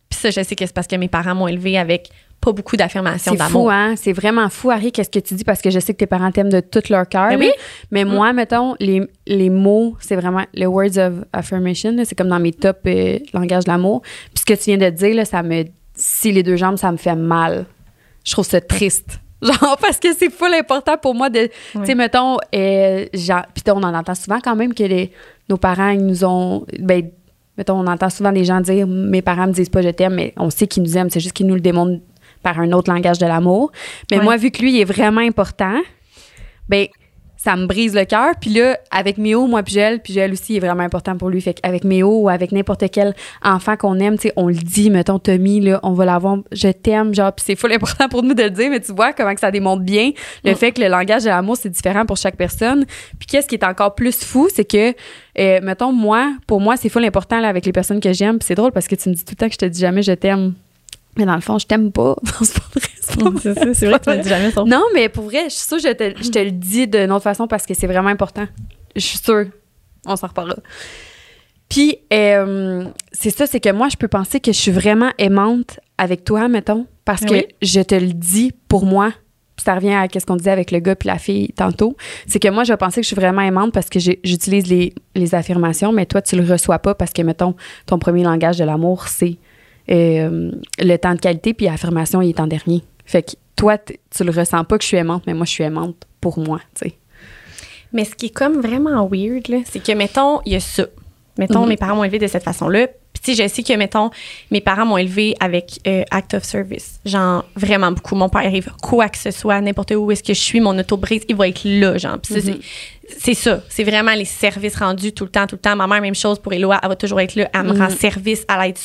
Puis ça, je sais que c'est parce que mes parents m'ont élevé avec pas beaucoup d'affirmations C'est d'amour. fou, hein? C'est vraiment fou, Harry, qu'est-ce que tu dis, parce que je sais que tes parents t'aiment de tout leur cœur. Ben là. oui. Mais moi, mettons, les, les mots, c'est vraiment le words of affirmation, c'est comme dans mes top euh, langages de l'amour. Puis ce que tu viens de dire, là, ça me. Si les deux jambes, ça me fait mal. Je trouve ça triste. Genre, parce que c'est full important pour moi de. Tu sais, mettons, euh, puis on en entend souvent quand même que les, nos parents, ils nous ont. Ben, mettons, on entend souvent des gens dire mes parents me disent pas je t'aime, mais on sait qu'ils nous aiment, c'est juste qu'ils nous le démontrent par un autre langage de l'amour. Mais moi, vu que lui, il est vraiment important, ben ça me brise le cœur. Puis là, avec Méo, moi puis Joël, puis Joël aussi est vraiment important pour lui. Fait qu'avec Méo ou avec n'importe quel enfant qu'on aime, tu sais, on le dit, mettons Tommy, là, on va l'avoir, je t'aime, genre, puis c'est full important pour nous de le dire, mais tu vois comment que ça démontre bien le Mm. fait que le langage de l'amour, c'est différent pour chaque personne. Puis qu'est-ce qui est encore plus fou, c'est que, euh, mettons, moi, pour moi, c'est full important là, avec les personnes que j'aime. Puis c'est drôle parce que tu me dis tout le temps que je te dis jamais je t'aime. Mais dans le fond, je t'aime pas. Non, c'est pas vrai. C'est vrai. Que tu me dis jamais. Non, mais pour vrai, je suis sûre que je te, je te le dis d'une autre façon parce que c'est vraiment important. Je suis sûre. On s'en reparlera. Puis, euh, c'est ça, c'est que moi, je peux penser que je suis vraiment aimante avec toi, mettons, parce que je te le dis pour moi. Ça revient à ce qu'on disait avec le gars puis la fille tantôt. C'est que moi, je vais penser que je suis vraiment aimante parce que j'utilise les, les affirmations, mais toi, tu le reçois pas parce que, mettons, ton premier langage de l'amour, c'est euh, le temps de qualité, puis l'affirmation, il est en dernier. Fait que toi, tu le ressens pas que je suis aimante, mais moi, je suis aimante pour moi, tu sais. Mais ce qui est comme vraiment weird, là, c'est que, mettons, il y a ça. Mettons, Mhm. mes parents m'ont élevé de cette façon-là. Puis, je sais que, mettons, mes parents m'ont élevé avec euh, act of service. Genre, vraiment beaucoup. Mon père arrive, quoi que ce soit, n'importe où est-ce que je suis, mon auto brise, il va être là, genre. Puis c'est- c'est ça. C'est vraiment les services rendus tout le temps, tout le temps. Ma mère, même chose pour Eloa, elle va toujours être là. Elle me rend service, elle aide.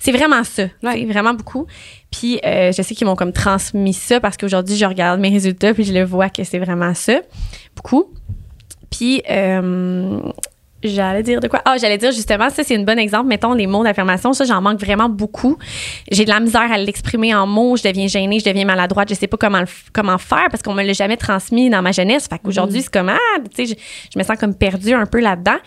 C'est vraiment ça. Ouais. Vraiment beaucoup. Puis euh, je sais qu'ils m'ont comme transmis ça parce qu'aujourd'hui, je regarde mes résultats puis je le vois que c'est vraiment ça. Beaucoup. Puis, euh, j'allais dire de quoi? Ah, j'allais dire justement, ça, c'est un bon exemple. Mettons, les mots d'affirmation, ça, j'en manque vraiment beaucoup. J'ai de la misère à l'exprimer en mots. Je deviens gênée, je deviens maladroite. Je sais pas comment, le comment faire parce qu'on me l'a jamais transmis dans ma jeunesse. Fait qu'aujourd'hui, c'est comme, ah, tu sais, je, je me sens comme perdue un peu là-dedans.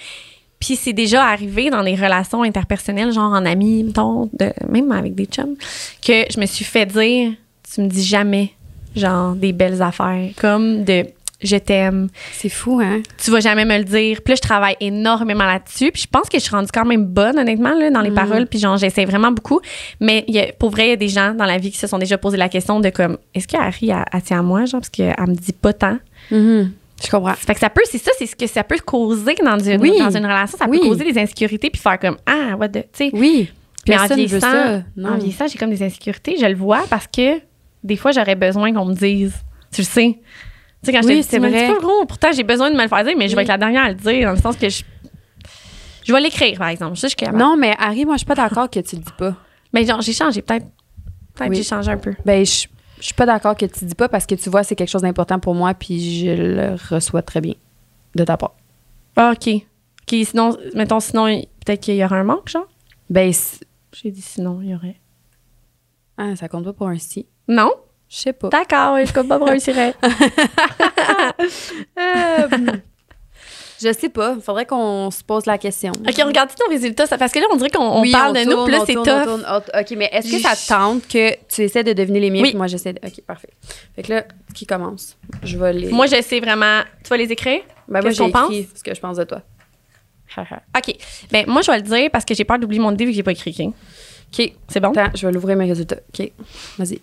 Puis c'est déjà arrivé dans des relations interpersonnelles, genre en amis, mettons, de, même avec des chums, que je me suis fait dire, tu me dis jamais, genre, des belles affaires, comme de je t'aime, C'est fou, hein? tu vas jamais me le dire. Puis là, je travaille énormément là-dessus. Puis je pense que je suis rendue quand même bonne, honnêtement, là, dans les paroles. Puis genre, j'essaie vraiment beaucoup. Mais il y a- pour vrai, il y a des gens dans la vie qui se sont déjà posé la question de comme, est-ce que Harry, elle, elle tient à moi, genre, parce qu'elle me dit pas tant? Mhm. Je comprends. Fait que ça peut, c'est ça, c'est ce que ça peut causer dans une, Oui. dans une relation. Ça Oui. peut causer des insécurités puis faire comme, ah, what the, tu sais. Oui. Mais en vieillissant, ça. en vieillissant, j'ai comme des insécurités. Je le vois parce que des fois, j'aurais besoin qu'on me dise. Tu le sais. Tu sais, quand Oui, c'est vrai. pas gros, pourtant, j'ai besoin de me le faire dire, mais je vais être la dernière à le dire, dans le sens que je. Je vais l'écrire, par exemple. Ça, je suis. Non, mais Harry, moi, je suis pas d'accord que tu le dis pas. Mais genre, j'ai changé, peut-être. Peut-être Oui. j'ai changé un peu. Ben, je, je suis pas d'accord que tu le dis pas parce que tu vois, c'est quelque chose d'important pour moi, puis je le reçois très bien de ta part. Ah, OK. OK, sinon, mettons, sinon, peut-être qu'il y aura un manque, genre? Ben, J'ai dit sinon, il y aurait. ah, ça compte pas pour un si. Non? Je sais pas. D'accord, je compte pas pour réussirait. Euh, je sais pas. Faudrait qu'on se pose la question. OK, on regarde nos résultats. ça- Parce que là, on dirait qu'on Oui, parle de nous, on c'est tough. on on- OK, mais est-ce que ça te tente que tu essaies de deviner les miens Oui. moi j'essaie de... OK, parfait. Fait que là, qui commence? Je vais les... Moi, je sais vraiment. Tu vas les écrire? ben, moi qu'est-ce qu'on écrit ce que je pense de toi. OK. Ben, moi, je vais le dire parce que j'ai peur d'oublier mon idée vu que j'ai pas écrit. OK? OK. C'est bon? Attends, je vais l'ouvrir mes résultats. OK, vas-y.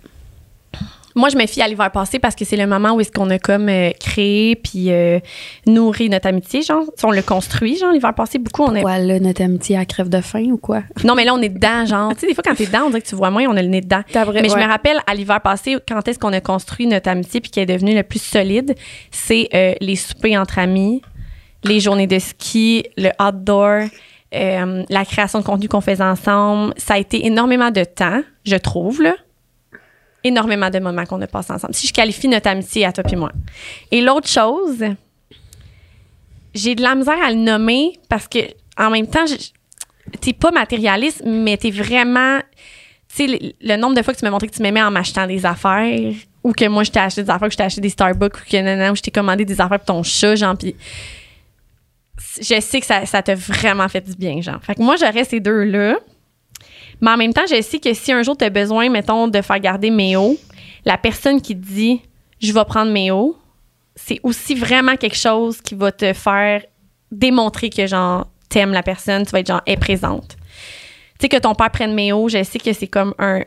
Moi, je me fie à l'hiver passé parce que c'est le moment où est-ce qu'on a comme euh, créé puis euh, nourri notre amitié, genre. On l'a construit, genre, l'hiver passé, beaucoup. On a... Quoi, là, notre amitié à crève de faim ou quoi? Non, mais là, on est dedans, genre. tu sais, des fois, quand t'es dedans, on dirait que tu vois moins, on a le nez dedans. Vrai- Mais je me rappelle, à l'hiver passé, quand est-ce qu'on a construit notre amitié puis qu'elle est devenue le plus solide, c'est euh, les soupers entre amis, les journées de ski, le outdoor, la création de contenu qu'on faisait ensemble. Ça a été énormément de temps, je trouve, là. Énormément de moments qu'on a passés ensemble. Si je qualifie notre amitié à toi et moi. Et l'autre chose, j'ai de la misère à le nommer parce que, en même temps, t'es pas matérialiste, mais t'es vraiment. Tu sais, le, nombre de fois que tu m'as montré que tu m'aimais en m'achetant des affaires, ou que moi, je t'ai acheté des affaires, que je t'ai acheté des Starbucks, ou que ou je t'ai commandé des affaires pour ton chat, genre, pis je sais que ça, ça t'a vraiment fait du bien, genre. Fait que moi, j'aurais ces deux-là. Mais en même temps, je sais que si un jour tu as besoin, mettons, de faire garder Méo, la personne qui te dit je vais prendre Méo, c'est aussi vraiment quelque chose qui va te faire démontrer que, genre, t'aimes la personne, tu vas être, genre, est présente. Tu sais, que ton père prenne Méo, je sais que c'est comme un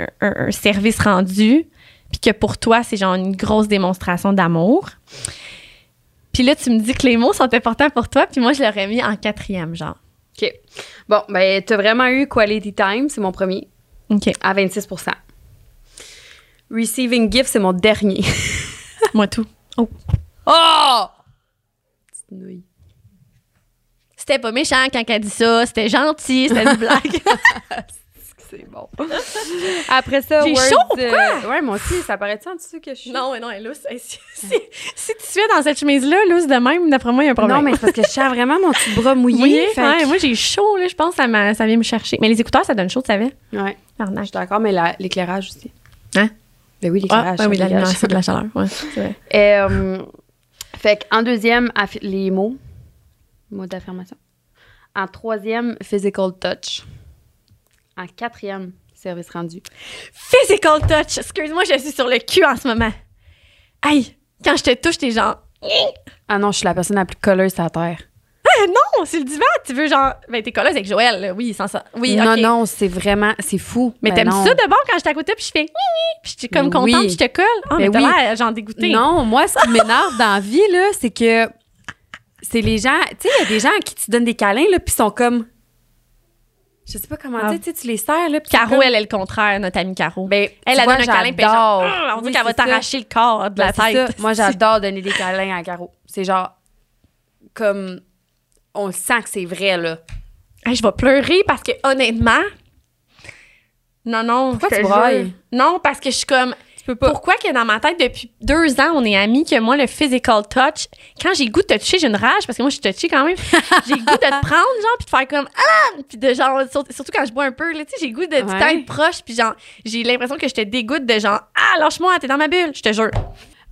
service rendu, puis que pour toi, c'est genre une grosse démonstration d'amour. Puis là, tu me dis que les mots sont importants pour toi, puis moi, je l'aurais mis en quatrième, genre. OK. Bon, ben, t'as vraiment eu Quality Time, c'est mon premier, OK. à 26% Receiving Gift, c'est mon dernier. Moi, tout. Oh. Oh! Petite. C'était pas méchant quand elle dit ça, c'était gentil, c'était une blague. C'est bon. Après ça, J'ai chaud, euh, ouais, moi aussi, ça paraît-tu en dessous que je suis? non, mais non, elle est lousse. Hey, si, si, si tu suis dans cette chemise-là, lousse de même, d'après moi, il y a un problème. Non, mais c'est parce que je sens vraiment mon petit bras mouillé. oui, fait ouais, que- moi j'ai chaud, là, je pense que ça, m'a- ça vient me chercher. Mais les écouteurs, ça donne chaud, tu savais? Ouais, je suis d'accord, mais la- l'éclérage aussi. Hein? Ben oui, Ah, l'éclairage. ah oui, ça la lumière, c'est de la chaleur. Ouais, c'est vrai. Euh, fait qu'en deuxième, affi- les mots. Mots d'affirmation. En troisième, physical touch. En quatrième, service rendu. Physical touch. Excuse-moi, je suis sur le cul en ce moment. Aïe, quand je te touche, t'es genre. Ah non, je suis la personne la plus colleuse la Terre. Ah non, c'est le divan. Tu veux genre. Ben, t'es colleuse avec Joël, là. Oui, sans ça. Oui, non, non, c'est vraiment, c'est fou. Mais Ben t'aimes non. ça de bon quand je à côté, puis je fais puis je suis comme Mais contente, oui. puis je te colle? Ah, mais Mais t'as oui. l'air genre dégoûtée. Non, moi, ce qui m'énerve dans la vie, là, c'est que c'est les gens. Tu sais, il y a des gens à qui tu donnes des câlins, là, puis ils sont comme. Je sais pas comment Ah. dire, tu sais, tu les serres, là. Caro, comme- elle est le contraire, notre amie Caro. Ben, elle, vois, donne un câlin, genre, on dit Oui, qu'elle va t'arracher le corps de la Ben, tête. ça. Moi, j'adore donner des câlins à Caro. C'est genre, comme, on sent que c'est vrai, là. Hey, je vais pleurer parce que honnêtement, non, non. Pourquoi tu brailles? Non, parce que je suis comme. Tu peux pas. Pourquoi que dans ma tête, depuis deux ans, on est amis, que moi, le physical touch, quand j'ai goût de te toucher, j'ai une rage, parce que moi, je suis touchée quand même. j'ai le goût de te prendre, genre, puis de faire comme Ah! Puis de genre, sur- surtout quand je bois un peu, là, tu sais, j'ai le goût de Ouais. être proche, puis genre, j'ai l'impression que je te dégoûte de genre Ah, lâche-moi, t'es dans ma bulle, je te jure.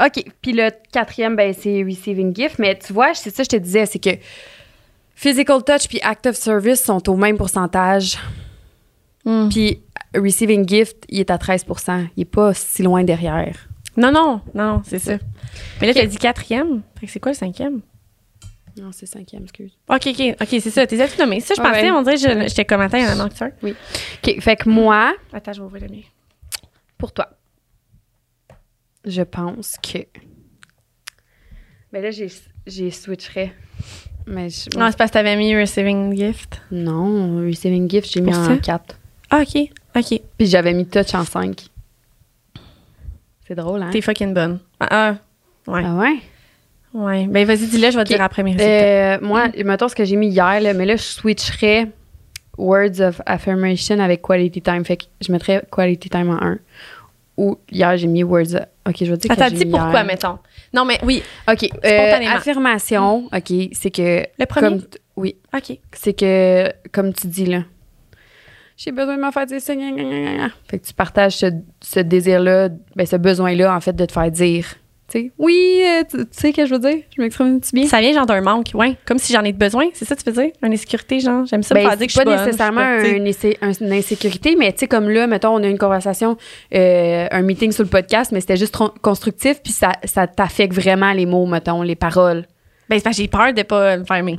OK. Puis le quatrième, ben, c'est Receiving Gift. Mais tu vois, c'est ça que je te disais, c'est que Physical Touch puis Act of Service sont au même pourcentage. Hmm. Puis Receiving Gift, il est à 13% Il est pas si loin derrière. Non, non, non, c'est ça. Mais là, t'as dit quatrième. Fait que c'est quoi le cinquième? Non, c'est cinquième, excuse. OK, OK, OK, c'est ça. T'es tout nommé. Ça, je pensais, ouais. on dirait, je- j'étais comme, attends, il y en a un manque un. OK. Fait que moi, Attends, je vais ouvrir le mien. pour toi, je pense que. Ben là, j'ai, switcherais. Mais je- Non, c'est parce que t'avais mis Receiving Gift. non, Receiving Gift, j'ai mis en ça? 4. Ah, OK, OK. Puis j'avais mis Touch en 5. C'est drôle, hein? T'es fucking bonne. Ah, ah, ouais. Ah ouais? Ouais. Ben, vas-y, dis-le, je vais te Ok. dire après mes résultats. Euh, moi, mettons ce que j'ai mis hier, là, mais là, je switcherais Words of Affirmation avec Quality Time. Fait que je mettrais Quality Time en 1. Ou hier, j'ai mis Words of... OK, je vais dire que Attends, j'ai dis mis pourquoi, hier. mettons? Non, mais oui, OK. euh, affirmation, OK, c'est que... Le premier? Comme, oui. OK. C'est que, comme tu dis, là, j'ai besoin de me faire dire ça. gna, gna, gna, gna. Fait que tu partages ce, ce désir-là, ben, ce besoin-là, en fait, de te faire dire. Tu sais, oui, euh, tu sais ce que je veux dire? Je m'exprime-tu bien? Ça vient genre d'un manque, ouais. Comme si j'en ai besoin, c'est ça que tu veux dire? Une insécurité, genre? J'aime ça me Ben, dire que je c'est suis pas nécessairement je suis pas, un essai- un- une insécurité, mais tu sais, comme là, mettons, on a une conversation, euh, un meeting sur le podcast, mais c'était juste constructif, puis ça, ça t'affecte vraiment les mots, mettons, les paroles. Ben, c'est parce que j'ai peur de pas me faire aimer.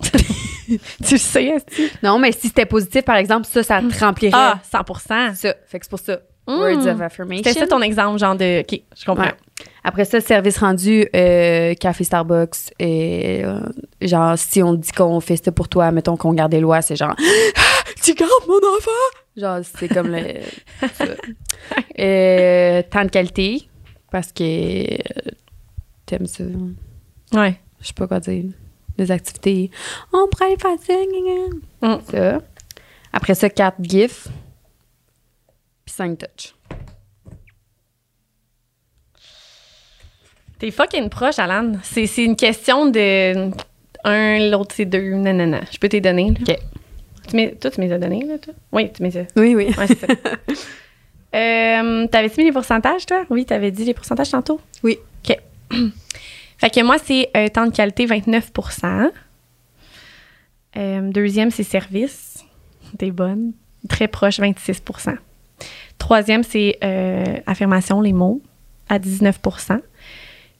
tu le sais, Non, mais si c'était positif, par exemple, ça, ça te remplirait. Ah, 100 ça. Fait que c'est pour ça. Mm. Words of affirmation. C'était ça ton exemple, genre de. OK, je comprends. Ouais. Après ça, service rendu, euh, café Starbucks. Et, euh, genre, si on dit qu'on fait ça pour toi, mettons qu'on garde les lois, c'est genre, Ah, tu gardes mon enfant! Genre, c'est comme le. Euh, temps de qualité, parce que euh, t'aimes ça. Ouais. Je sais pas quoi dire. Des activités. On prend les fatigues. Mm. Ça. Après ça, 4 GIF. Puis 5 touch. T'es fucking proche, Alan. C'est c'est une question de. Un, l'autre, c'est deux. Non, non, non. Je peux t'y donner. là. OK. Tu m'es- toi, tu m'es as donné, là, toi? Oui, tu m'es as. Oui, oui. Ouais, c'est ça. euh, T'avais-tu mis les pourcentages, toi? Oui, t'avais dit les pourcentages tantôt? Oui. OK. fait que moi, c'est euh, temps de qualité 29% Euh, Deuxième, c'est service. T'es bonne. Très proche, 26% Troisième, c'est euh, affirmation, les mots, à 19%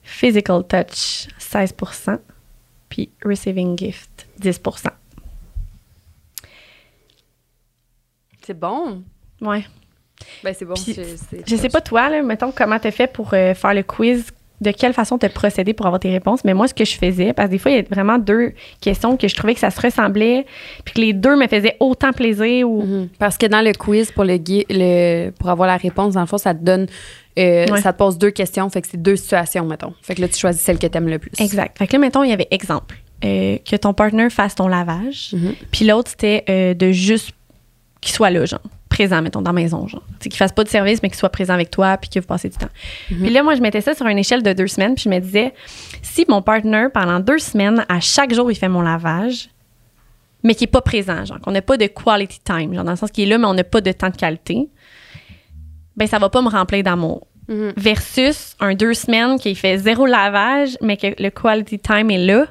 Physical touch, 16% Puis receiving gift, 10 C'est bon. Ouais. Ben, c'est bon. Je sais pas toi, là, mettons, comment t'as fait pour euh, faire le quiz, de quelle façon t'as procédé pour avoir tes réponses. Mais moi, ce que je faisais, parce que des fois, il y a vraiment deux questions que je trouvais que ça se ressemblait, puis que les deux me faisaient autant plaisir ou. Mhm. Parce que dans le quiz, pour, le, gui- le- pour avoir la réponse, dans le fond, ça te donne. euh, Ouais. Ça te pose deux questions. Fait que c'est deux situations, mettons. Fait que là, tu choisis celle que t'aimes le plus. Exact. Fait que là, mettons, il y avait exemple. euh, que ton partner fasse ton lavage, Mhm. puis l'autre, c'était euh, de juste qu'il soit là, genre, présent, mettons, dans la maison, genre. Tu sais, qu'il fasse pas de service, mais qu'il soit présent avec toi, puis que vous passez du temps. Puis là, moi, je mettais ça sur une échelle de deux semaines, puis je me disais, si mon partner, pendant deux semaines, à chaque jour, il fait mon lavage, mais qu'il n'est pas présent, genre, qu'on n'a pas de quality time, genre, dans le sens qu'il est là, mais on n'a pas de temps de qualité, ben ça va pas me remplir d'amour. Mhm. Versus un deux semaines qui fait zéro lavage, mais que le quality time est là,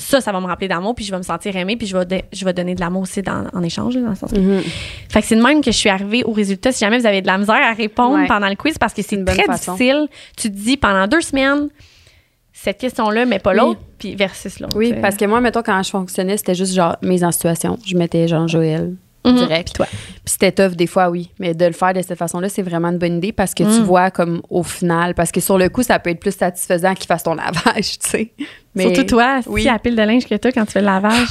ça, ça va me remplir d'amour, puis je vais me sentir aimée, puis je vais, de- je vais donner de l'amour aussi dans- en échange, là, dans le sens que- Mhm. fait que c'est de même que je suis arrivée au résultat. Si jamais vous avez de la misère à répondre Ouais. pendant le quiz, parce que c'est très façon. difficile, tu te dis pendant deux semaines, cette question-là, mais pas Oui. l'autre, puis versus l'autre. Oui, parce que moi, mettons, quand je fonctionnais, c'était juste genre mise en situation. Je mettais genre Joël Mhm. direct. Toi? Puis c'était tough des fois, oui. Mais de le faire de cette façon-là, c'est vraiment une bonne idée parce que tu Mm. vois comme au final, parce que sur le coup, ça peut être plus satisfaisant qu'il fasse ton lavage, tu sais. Mais Surtout toi, oui. si à la pile de linge que toi quand tu fais le lavage.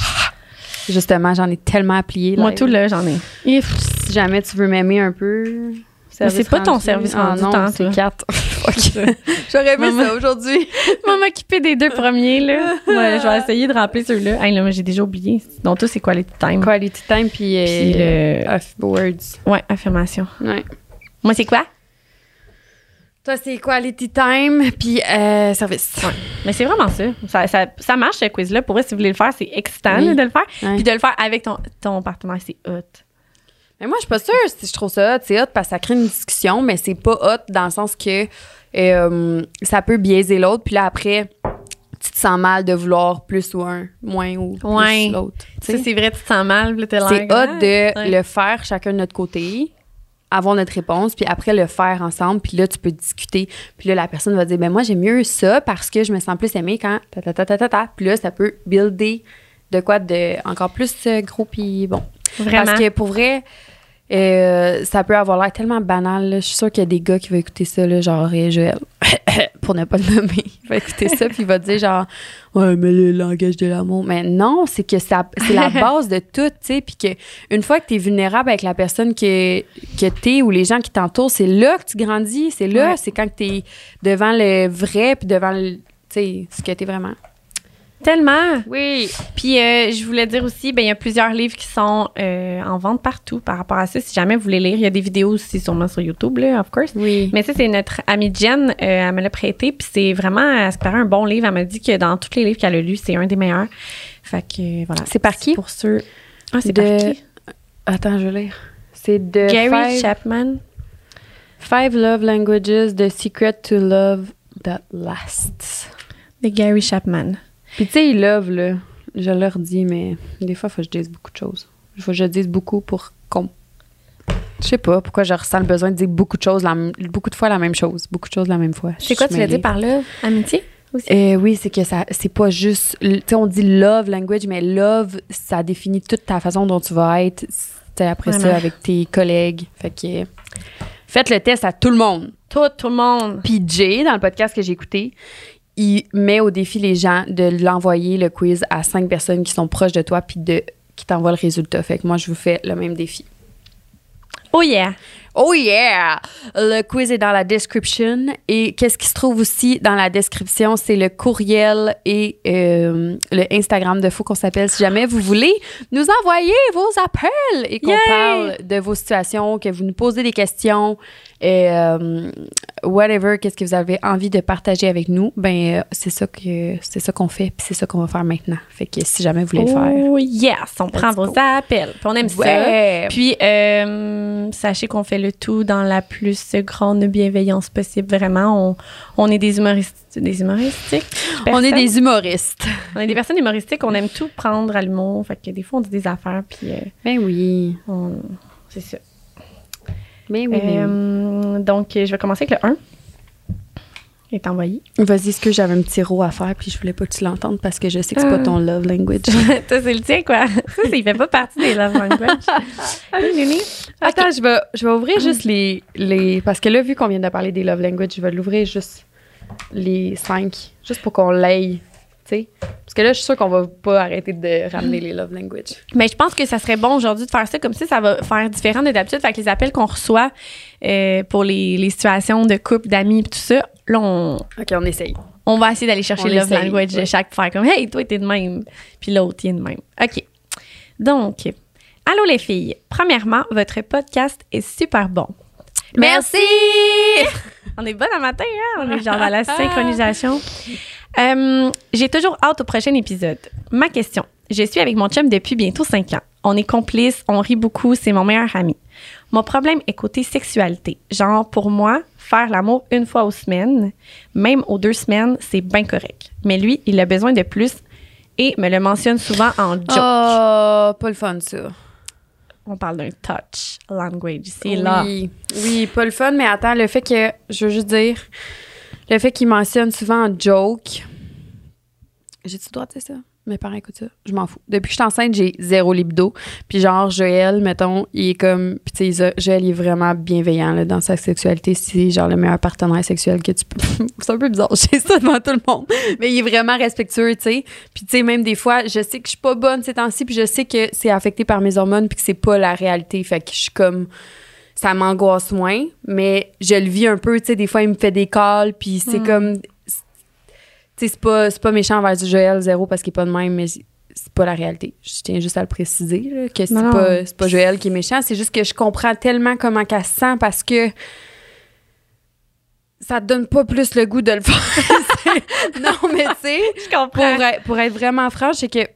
Justement, j'en ai tellement à plier. Moi, tout là, j'en ai. Si jamais tu veux m'aimer un peu. Mais c'est pas ton service Ah rendu non, tant, c'est quatre. Ok. J'aurais aimé Maman. ça aujourd'hui. Moi, m'occuper des deux premiers, là. Ouais, je vais essayer de remplir ceux-là. Hey, là, moi, j'ai déjà oublié. Donc, tout, c'est quality time? Quality time puis, euh, Puis le- off words. Ouais, affirmation. Ouais. Moi, c'est quoi? Toi, c'est quality time puis euh, service. Mais c'est vraiment ça. Ça, ça. ça marche, ce quiz-là. Pour vrai, si vous voulez le faire, c'est excitant Oui. là, de le faire. Ouais. Puis de le faire avec ton, ton partenaire, c'est hot. Mais moi, je suis pas sûre si je trouve ça hot. C'est hot parce que ça crée une discussion, mais c'est pas hot dans le sens que euh, ça peut biaiser l'autre. Puis là, après, tu te sens mal de vouloir plus ou un, moins ou plus Ouais. l'autre. tu c'est vrai, tu te sens mal. C'est hot de Ouais. le faire chacun de notre côté, avoir notre réponse, puis après le faire ensemble, puis là, tu peux discuter. Puis là, la personne va dire, ben moi, j'aime mieux ça parce que je me sens plus aimée quand ta ta ta ta ta ta. Puis là, ça peut builder de quoi de encore plus euh, gros, puis bon. Vraiment. Parce que pour vrai, euh, ça peut avoir l'air tellement banal. là. Je suis sûre qu'il y a des gars qui vont écouter ça, là, genre Joël, pour ne pas le nommer. Il va écouter ça, puis il va dire genre, ouais, mais le langage de l'amour. Mais non, c'est que ça, c'est la base de tout, tu sais. Puis que une fois que tu es vulnérable avec la personne que, que tu es ou les gens qui t'entourent, c'est là que tu grandis. C'est là, Ouais. c'est quand tu es devant le vrai, puis devant le, ce que tu es vraiment. Tellement. Oui. Puis euh, je voulais dire aussi, ben il y a plusieurs livres qui sont euh, en vente partout par rapport à ça. Si jamais vous voulez lire, il y a des vidéos aussi sûrement sur YouTube, là, of course. Oui. Mais ça, c'est notre amie Jen, euh, elle me l'a prêté, puis c'est vraiment, elle se paraît un bon livre. Elle m'a dit que dans tous les livres qu'elle a lus, c'est un des meilleurs. Fait que euh, voilà. C'est par qui? Pour ceux. Ah, c'est De- par qui? Attends, je vais lire. C'est de Gary Five- Chapman. Five Love Languages, The Secret to Love That Lasts. De Gary Chapman. Puis tu sais, ils love, là. Je leur dis, mais des fois, il faut que je dise beaucoup de choses. Il faut que je dise beaucoup pour qu'on. Je sais pas pourquoi je ressens le besoin de dire beaucoup de choses, la m- beaucoup de fois la même chose. Beaucoup de choses la même fois. C'est quoi tu l'as dit par là? Amitié? Euh, oui, c'est que ça, c'est pas juste. Tu sais, on dit love language, mais love, ça définit toute ta façon dont tu vas être. après ça, Vraiment. avec tes collègues. Fait que. Faites le test à tout le monde. Tout, tout le monde. Puis Jay, dans le podcast que j'ai écouté, il met au défi les gens de l'envoyer le quiz à cinq personnes qui sont proches de toi puis de qui t'envoient le résultat. Fait que moi, je vous fais le même défi. Oh yeah! Oh yeah! Le quiz est dans la description. Et qu'est-ce qui se trouve aussi dans la description? C'est le courriel et euh, le Instagram de Faux qu'on s'appelle. Si jamais vous voulez nous envoyer vos appels et qu'on parle de vos situations, que vous nous posez des questions, et euh, whatever, qu'est-ce que vous avez envie de partager avec nous, ben euh, c'est ça que c'est ça qu'on fait, puis c'est ça qu'on va faire maintenant. Fait que si jamais vous voulez le faire. Oh yes! On prend vos appels. Puis on aime ça. Puis, euh, sachez qu'on fait le tout dans la plus grande bienveillance possible. Vraiment, on, on est des humoristes. Des humoristiques? On est des humoristes. On est des personnes humoristiques. On aime tout prendre à l'humour. Fait que des fois, on dit des affaires. Puis, euh, Ben oui. on- c'est ça. Oui. oui. Euh, donc, je vais commencer avec le 1. Il est envoyé. Vas-y, est-ce que j'avais un petit rot à faire puis je voulais pas que tu l'entendes parce que je sais que c'est pas Ah. ton love language. ça, c'est le tien, quoi. Ça, il fait pas partie des love language. Hey, Léonie. Attends, je vais, je vais ouvrir juste les, les. Parce que là, vu qu'on vient de parler des love language, je vais l'ouvrir juste les cinq, juste pour qu'on l'aille. Parce que là, je suis sûre qu'on va pas arrêter de ramener les love language. Mais je pense que ça serait bon aujourd'hui de faire ça comme ça, ça va faire différent de d'habitude. Fait que les appels qu'on reçoit euh, pour les, les situations de couple, d'amis, tout ça, là, on, OK, on essaye. on va essayer d'aller chercher le love language de ouais. chaque pour faire comme Hey, toi, t'es de même. Puis l'autre, il est de même. OK. Donc, allô les filles. Premièrement, votre podcast est super bon. Merci! On est bonne à matin, hein? On est genre dans la synchronisation. Euh, J'ai toujours hâte au prochain épisode. Ma question. Je suis avec mon chum depuis bientôt cinq ans. On est complices, on rit beaucoup, c'est mon meilleur ami. Mon problème est côté sexualité. Genre, pour moi, faire l'amour une fois aux semaines, même aux deux semaines, c'est bien correct. Mais lui, il a besoin de plus et me le mentionne souvent en joke. Oh, pas le fun, ça. On parle d'un touch language. Là. Oui. oui, pas le fun, mais attends, le fait que, je veux juste dire, le fait qu'il mentionne souvent en joke. J'ai-tu le droit de dire ça? Mes parents écoutent ça. Je m'en fous. Depuis que je suis enceinte, j'ai zéro libido. Puis genre, Joël, mettons, il est comme... Puis tu sais, Joël, il est vraiment bienveillant là, dans sa sexualité. C'est genre le meilleur partenaire sexuel que tu peux... c'est un peu bizarre, je sais ça devant tout le monde. Mais il est vraiment respectueux, tu sais. Puis tu sais, même des fois, je sais que je suis pas bonne ces temps-ci, puis je sais que c'est affecté par mes hormones, puis que c'est pas la réalité. Fait que je suis comme ça m'angoisse moins, mais je le vis un peu, tu sais, des fois, il me fait des calls, puis c'est Mm. comme... Tu sais, c'est pas, pas méchant envers Joël zéro parce qu'il est pas de même, mais c'est pas la réalité. Je tiens juste à le préciser, là, que c'est pas, pas Joël qui est méchant, c'est juste que je comprends tellement comment qu'elle se sent parce que ça te donne pas plus le goût de le faire. non, mais tu sais, pour, pour être vraiment franche, c'est que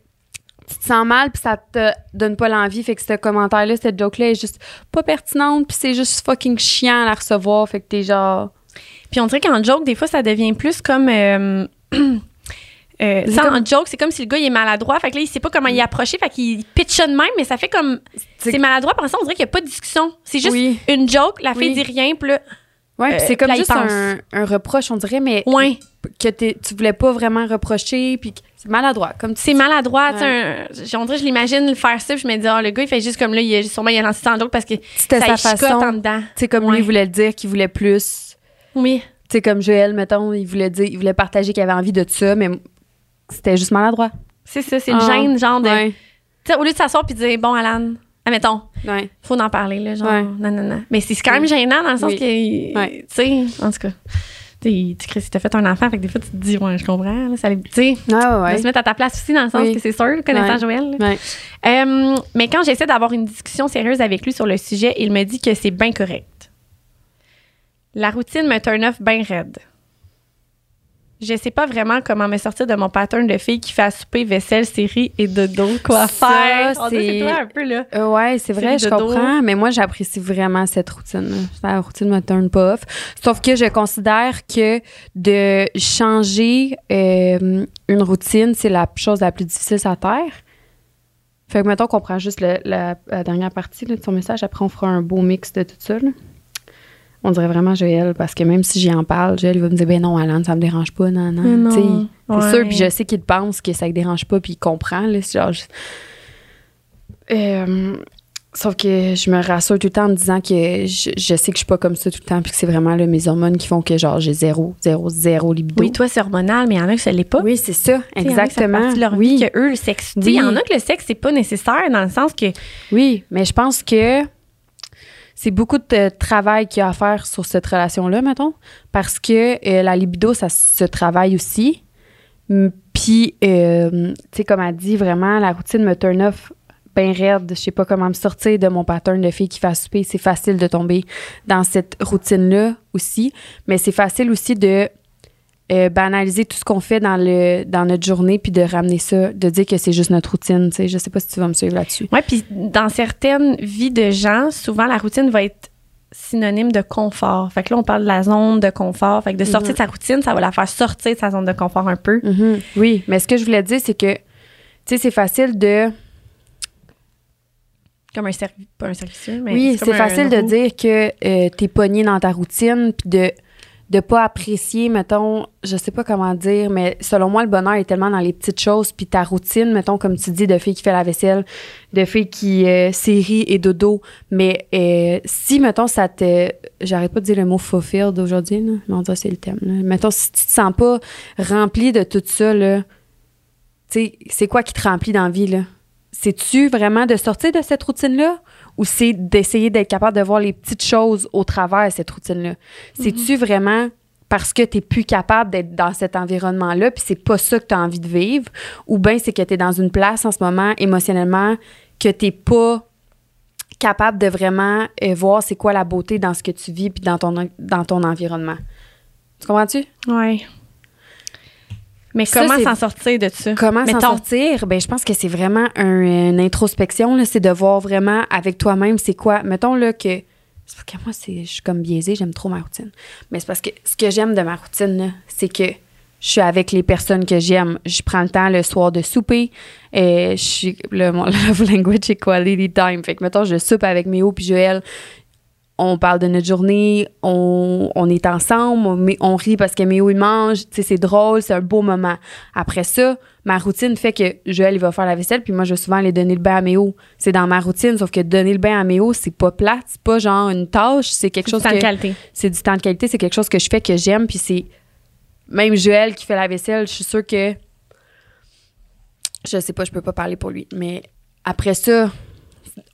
tu te sens mal puis ça te donne pas l'envie. Fait que ce commentaire-là, cette joke-là est juste pas pertinente puis c'est juste fucking chiant à la recevoir. Fait que t'es genre... Puis on dirait qu'en joke, des fois, ça devient plus comme. Euh, euh, comme- joke, c'est comme si le gars il est maladroit. Fait que là, il sait pas comment y approcher. Fait qu'il pitch ça de même, mais ça fait comme. C'est- maladroit. Pour l'instant, on dirait qu'il n'y a pas de discussion. C'est juste Oui. une joke, la fille Oui. dit rien, puis là. Ouais, Euh, c'est comme là, juste un, un reproche, on dirait, mais Ouais, que tu voulais pas vraiment reprocher puis c'est maladroit. Comme tu c'est maladroit. Ouais. un- On dirait, je l'imagine le faire ça, puis je me dis, ah, le gars, il fait juste comme là, il a, sûrement, il a lancé en joke parce que C'était sa en façon. dedans. Sais, comme Ouais. lui, voulait le dire qu'il voulait plus. Oui. Sais, comme Joël, mettons, il voulait dire, il voulait partager qu'il avait envie de ça, mais c'était juste maladroit. C'est ça, c'est une Ah, gêne, genre de. Ouais, Tu sais, au lieu de s'asseoir puis de dire, bon, Alan, admettons, ouais. faut en parler, là, genre, non, non, non. Mais c'est quand même gênant dans le sens Oui. que, tu sais, en tout cas, tu si t'as fait un enfant, fait que des fois, tu te dis, ouais, je comprends, là, ça, tu sais, Ah se mettre à ta place aussi dans le sens Oui. que c'est sûr, connaissant Ouais. Joël. Ouais. Euh, mais quand j'essaie d'avoir une discussion sérieuse avec lui sur le sujet, il me dit que c'est bien correct. La routine me turn off bien raide. Je sais pas vraiment comment me sortir de mon pattern de fille qui fait à souper, vaisselle, série et dodo. Quoi Ça, faire? C'est- c'est toi un peu, là. Euh, ouais, c'est vrai, je dodo. comprends, mais moi, j'apprécie vraiment cette routine. La routine me turn pas off. Sauf que je considère que de changer euh, une routine, c'est la chose la plus difficile la Terre. Fait que, mettons qu'on prend juste le- la, la dernière partie là, de son message, après, on fera un beau mix de tout ça. là. On dirait vraiment Joël, parce que même si j'y en parle, Joël il va me dire, ben non, Alan, ça me dérange pas, non, non. Tu sais, C'est Ouais. sûr, puis je sais qu'il pense que ça ne dérange pas, puis il comprend. Là, c'est genre, je- Euh, sauf que je me rassure tout le temps en me disant que je, je sais que je suis pas comme ça tout le temps, puis que c'est vraiment là, mes hormones qui font que genre j'ai zéro, zéro, zéro libido. Oui, toi, c'est hormonal, mais il y en a que ça l'est pas. Oui, c'est ça, il y en a que exactement. leur oui, vie que eux, le sexe. Il y en a que le sexe, c'est pas nécessaire dans le sens que. oui, mais je pense que c'est beaucoup de travail qu'il y a à faire sur cette relation-là, mettons, parce que euh, la libido, ça se travaille aussi. Mm, Puis, euh, tu sais, comme elle dit, vraiment, la routine me turn off bien raide. Je sais pas comment me sortir de mon pattern de fille qui fait souper. C'est facile de tomber dans cette routine-là aussi. Mais c'est facile aussi de euh, banaliser tout ce qu'on fait dans, le, dans notre journée puis de ramener ça, de dire que c'est juste notre routine. Tu sais, je sais pas si tu vas me suivre là-dessus. Ouais, puis dans certaines vies de gens, souvent la routine va être synonyme de confort. Fait que là, on parle de la zone de confort. Fait que de sortir Mhm. de sa routine, ça va la faire sortir de sa zone de confort un peu. Mhm. Oui, mais ce que je voulais dire, c'est que, tu sais, c'est facile de. Comme un service, pas un servicieux, mais oui, c'est facile de dire que euh, t'es pogné dans ta routine, puis de de pas apprécier, mettons, je sais pas comment dire, mais selon moi, le bonheur est tellement dans les petites choses, puis ta routine, mettons, comme tu dis, de fille qui fait la vaisselle, de fille qui euh, et dodo, mais euh, si, mettons, ça te... J'arrête pas de dire le mot fulfilled aujourd'hui, là, mais on c'est le thème, là. Mettons, si tu te sens pas rempli de tout ça, là, tu sais, c'est quoi qui te remplit dans la vie, là? C'est-tu vraiment de sortir de cette routine-là? Ou c'est d'essayer d'être capable de voir les petites choses au travers de cette routine-là? C'est-tu vraiment parce que tu n'es plus capable d'être dans cet environnement-là puis c'est pas ça que tu as envie de vivre ou bien c'est que tu es dans une place en ce moment émotionnellement que tu pas capable de vraiment euh, voir c'est quoi la beauté dans ce que tu vis puis dans ton, dans ton environnement? Tu comprends-tu? Ouais. Mais Ça, comment s'en sortir de ça? Comment s'en sortir? Ben, je pense que c'est vraiment un- une introspection. C'est de voir vraiment avec toi-même c'est quoi? Mettons là que. C'est parce que moi, c'est, je suis comme biaisée, j'aime trop ma routine. Mais c'est parce que ce que j'aime de ma routine, c'est que je suis avec les personnes que j'aime. Je prends le temps le soir de souper. Et je suis, le, mon love language est quality time. Fait que, mettons, je soupe avec Méo puis Joël. On parle de notre journée, on, on est ensemble, on, on rit parce que Méo, il mange, tu sais, c'est drôle, c'est un beau moment. Après ça, ma routine fait que Joël, il va faire la vaisselle, puis moi, je vais souvent aller donner le bain à Méo. C'est dans ma routine, sauf que donner le bain à Méo, c'est pas plate, c'est pas genre une tâche, c'est quelque chose Chose de que qualité. c'est du temps de qualité, c'est quelque chose que je fais que j'aime, puis c'est même Joël qui fait la vaisselle, je suis sûre que je sais pas, je peux pas parler pour lui, mais après ça,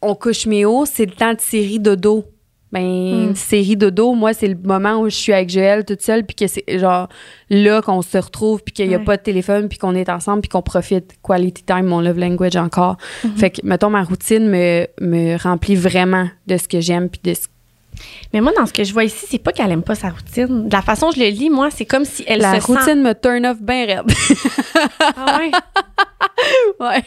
on couche Méo, c'est le temps de série dodo. Ben, Hmm. série dodo, moi, c'est le moment où je suis avec Joël toute seule, puis que c'est genre là qu'on se retrouve, puis qu'il y a Ouais. pas de téléphone, puis qu'on est ensemble, puis qu'on profite. Quality time, mon love language encore. Mhm. Fait que, mettons, ma routine me, me remplit vraiment de ce que j'aime, puis de ce Mais moi, dans ce que je vois ici, c'est pas qu'elle aime pas sa routine. De la façon dont je le lis, moi, c'est comme si elle La se routine sent... me turn off bien raide. Ah ouais? ouais.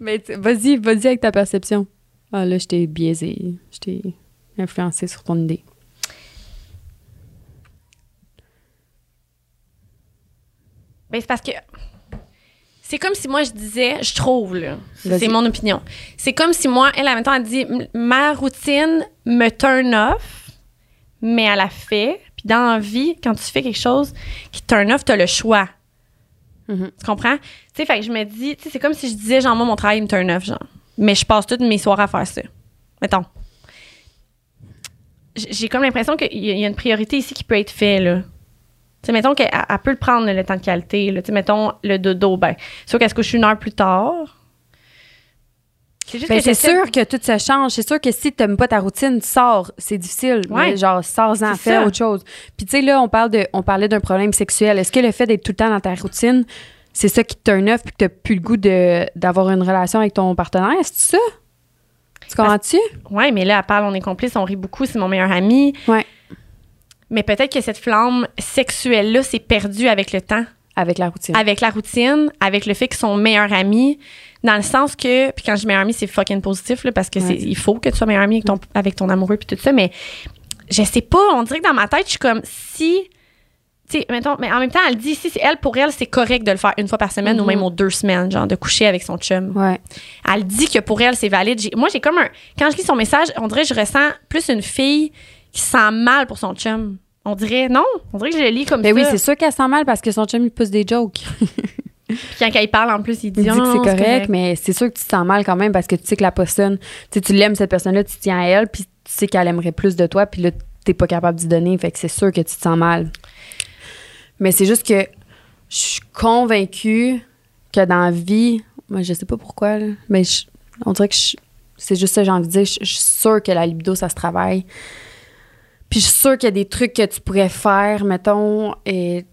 Mais vas-y, vas-y avec ta perception. Ah là, je t'ai biaisé. Je t'ai influencé sur ton idée? Ben, c'est parce que c'est comme si moi je disais, je trouve là, c'est mon opinion. C'est comme si moi, elle, en même temps, elle dit, ma routine me turn off, mais elle a fait. Puis dans la vie, quand tu fais quelque chose qui te turn off, t'as le choix. Mhm. Tu comprends? Tu sais, fait que je me dis, tu sais, c'est comme si je disais, genre, moi, mon travail me turn off, genre. Mais je passe toutes mes soirs à faire ça. Mettons. J'ai comme l'impression qu'il y a une priorité ici qui peut être faite, là. Tu sais, mettons qu'elle elle peut le prendre, le temps de qualité. Là. Tu sais, mettons, le dodo, ben, sûr qu'elle se couche une heure plus tard. C'est Ben, que sûr que tout se change. C'est sûr que si tu n'aimes pas ta routine, sors. C'est difficile. Ouais. Mais genre, sors-en, fais autre chose. Puis, tu sais, là, on, parle de, on parlait d'un problème sexuel. Est-ce que le fait d'être tout le temps dans ta routine, c'est ça qui te turn off puis que tu plus le goût d'avoir une relation avec ton partenaire? C'est ça? Tu comprends-tu? Ouais, mais là, elle parle, on est complices, on rit beaucoup, c'est mon meilleur ami. Ouais. Mais peut-être que cette flamme sexuelle-là s'est perdue avec le temps, Avec la routine. avec la routine, avec le fait qu'ils sont meilleurs amis, dans le sens que, puis quand je dis meilleur ami, c'est fucking positif, là, parce que Ouais. c'est, il faut que tu sois meilleur ami avec ton, avec ton amoureux, puis tout ça, mais je sais pas, on dirait que dans ma tête, je suis comme, si, tu sais, mettons, mais en même temps, elle dit, si c'est elle, pour elle, c'est correct de le faire une fois par semaine ou Mhm. même aux deux semaines, genre, de coucher avec son chum. Ouais. Elle dit que pour elle, c'est valide. Moi, j'ai comme un. Quand je lis son message, on dirait que je ressens plus une fille qui se sent mal pour son chum. On dirait, non, on dirait que je le lis comme Ben ça. oui, c'est sûr qu'elle sent mal parce que son chum, il pousse des jokes. Puis quand il parle, en plus, il dit, Il dit que c'est correct, mais c'est sûr que tu te sens mal quand même parce que tu sais que la personne, tu tu l'aimes cette personne-là, tu tiens à elle, puis tu sais qu'elle aimerait plus de toi, puis là, t'es pas capable d'y donner, fait que c'est sûr que tu te sens mal. Mais c'est juste que je suis convaincue que dans la vie, moi, je sais pas pourquoi, là, mais on dirait que c'est juste ça que j'ai envie de dire. Je, je suis sûre que la libido, ça se travaille. Puis je suis sûre qu'il y a des trucs que tu pourrais faire, mettons, et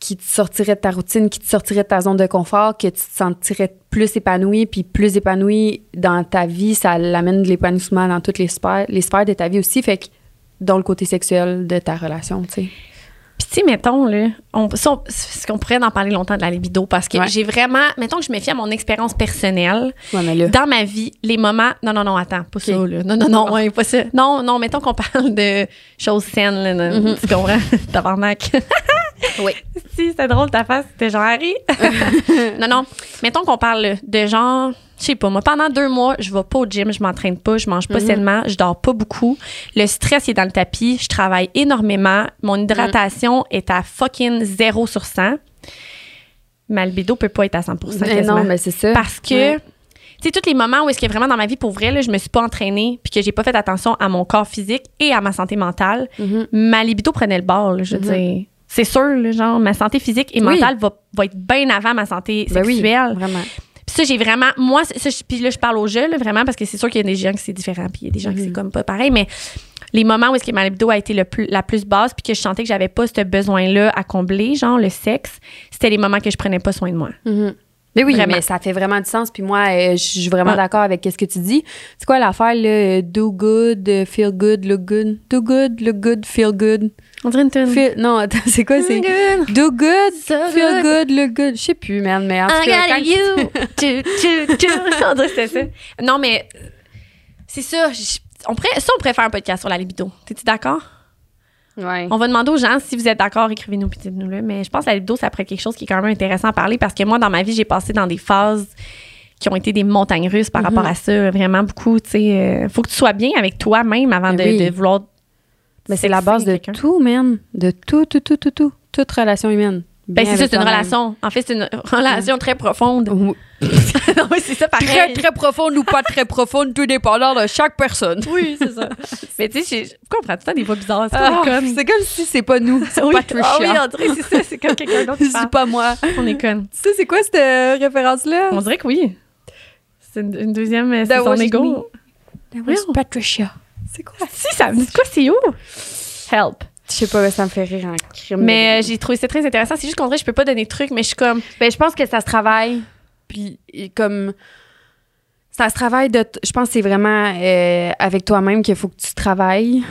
qui te sortirait de ta routine, qui te sortirait de ta zone de confort, que tu te sentirais plus épanoui, puis plus épanoui dans ta vie, ça l'amène de l'épanouissement dans toutes les sphères, les sphères de ta vie aussi, fait que dans le côté sexuel de ta relation, tu sais. Tu sais, mettons, là, on, pourrait en parler longtemps de la libido parce que Ouais. j'ai vraiment, mettons que je me fie à mon expérience personnelle. Ouais, mais là, Dans ma vie, les moments. Non, non, non, attends, pas ça, là. Non, non, non, ouais, pas ça. Non, non, mettons qu'on parle de choses saines, là. non, Mhm. Tu comprends? Tabarnak. Oui. si, c'était drôle ta face, c'était genre Harry. non, non. Mettons qu'on parle de genre, je sais pas, moi, pendant deux mois, je vais pas au gym, je m'entraîne pas, je mange pas Mhm. sainement, je dors pas beaucoup. Le stress est dans le tapis, je travaille énormément. Mon hydratation est à fucking 0 sur 100. Ma libido peut pas être à 100 Mais quasiment. non, mais c'est ça. Parce que, Ouais. tu sais, tous les moments où est-ce que vraiment dans ma vie, pour vrai, là, je me suis pas entraînée puis que j'ai pas fait attention à mon corps physique et à ma santé mentale, Mhm. ma libido prenait le bord, là, je veux Mhm. dire. C'est sûr, là, genre, ma santé physique et Oui. mentale va, va être bien avant ma santé Ben oui, sexuelle. vraiment. Puis ça, j'ai vraiment. Moi, ça, puis là, je parle au jeu, là, vraiment, parce que c'est sûr qu'il y a des gens qui c'est différent, puis il y a des gens qui c'est Mhm. comme pas pareil, mais les moments où est-ce que ma libido a été le plus, la plus basse, puis que je sentais que j'avais pas ce besoin-là à combler, genre le sexe, c'était les moments que je prenais pas soin de moi. Mhm. Mais oui, Vraiment. mais ça fait vraiment du sens. Puis moi, euh, je suis vraiment d'accord avec ce que tu dis. C'est quoi l'affaire, là? Do good, euh, feel good, look good? Do good, look good, feel good. On dirait une tune. Feel- Non, attends, c'est quoi? C'est do good, So feel good. good, look good? Je sais plus, man, mais en I got you. Chou, chou, chou. On dirait que c'était ça. Non, mais euh, c'est ça. On pourrait, ça, on pourrait faire un podcast sur la libido. T'es-tu d'accord? Ouais. On va demander aux gens si vous êtes d'accord, écrivez-nous puis dites-nous-le. Mais je pense que la libido, ça pourrait être quelque chose qui est quand même intéressant à parler parce que moi, dans ma vie, j'ai passé dans des phases qui ont été des montagnes russes par Mhm. rapport à ça. Vraiment beaucoup, tu sais. euh, faut que tu sois bien avec toi-même avant de, Mais oui. de vouloir. Mais c'est la base de tout, man. De tout, tout, tout, tout, tout. Toute relation humaine. Ben, c'est ça, c'est une relation. En fait, c'est une relation très profonde. Oui. oui, c'est ça, pareil. Très, très profonde ou pas très profonde, tout dépendant de chaque personne. Oui, c'est ça. Mais tu sais, je je comprends tout le temps des voix bizarres? C'est Ah, c'est comme si c'est pas nous, c'est oui. Patricia. Ah oui, on que c'est ça. C'est comme quelqu'un d'autre c'est pas moi. On est conne. Tu sais, c'est quoi cette euh, référence-là? On dirait que oui. C'est une, une deuxième, euh, c'est That son was ego. me. Voyons. Patricia. C'est quoi? Si, ça me dit quoi, c'est où? Help. Je sais pas, ça me fait rire en crime. Mais euh, j'ai trouvé ça très intéressant. C'est juste qu'on dirait que je peux pas donner de trucs, mais je suis comme. Ben, je pense que ça se travaille. Puis, comme. Ça se travaille de. t- Je pense que c'est vraiment euh, avec toi-même qu'il faut que tu travailles.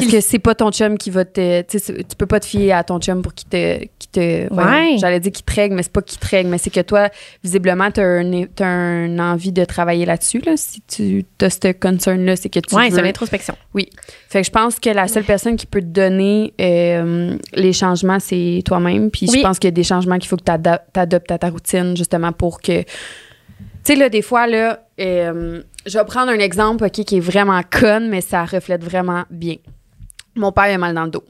Parce que c'est pas ton chum qui va te. Tu peux pas te fier à ton chum pour qu'il te. Qui te Ouais. J'allais dire qu'il te règle, mais c'est pas qu'il te règle, mais c'est que toi, visiblement, t'as un, t'as un envie de travailler là-dessus. Là, si tu as ce concern-là, c'est que tu Ouais, veux- c'est l'introspection. fait que je pense que la seule personne qui peut te donner euh, les changements, c'est toi-même. Puis Oui. je pense qu'il y a des changements qu'il faut que tu adoptes à ta routine, justement, pour que. Tu sais, là, des fois, là, euh, je vais prendre un exemple, OK, qui est vraiment conne, mais ça reflète vraiment bien. Mon père a mal dans le dos.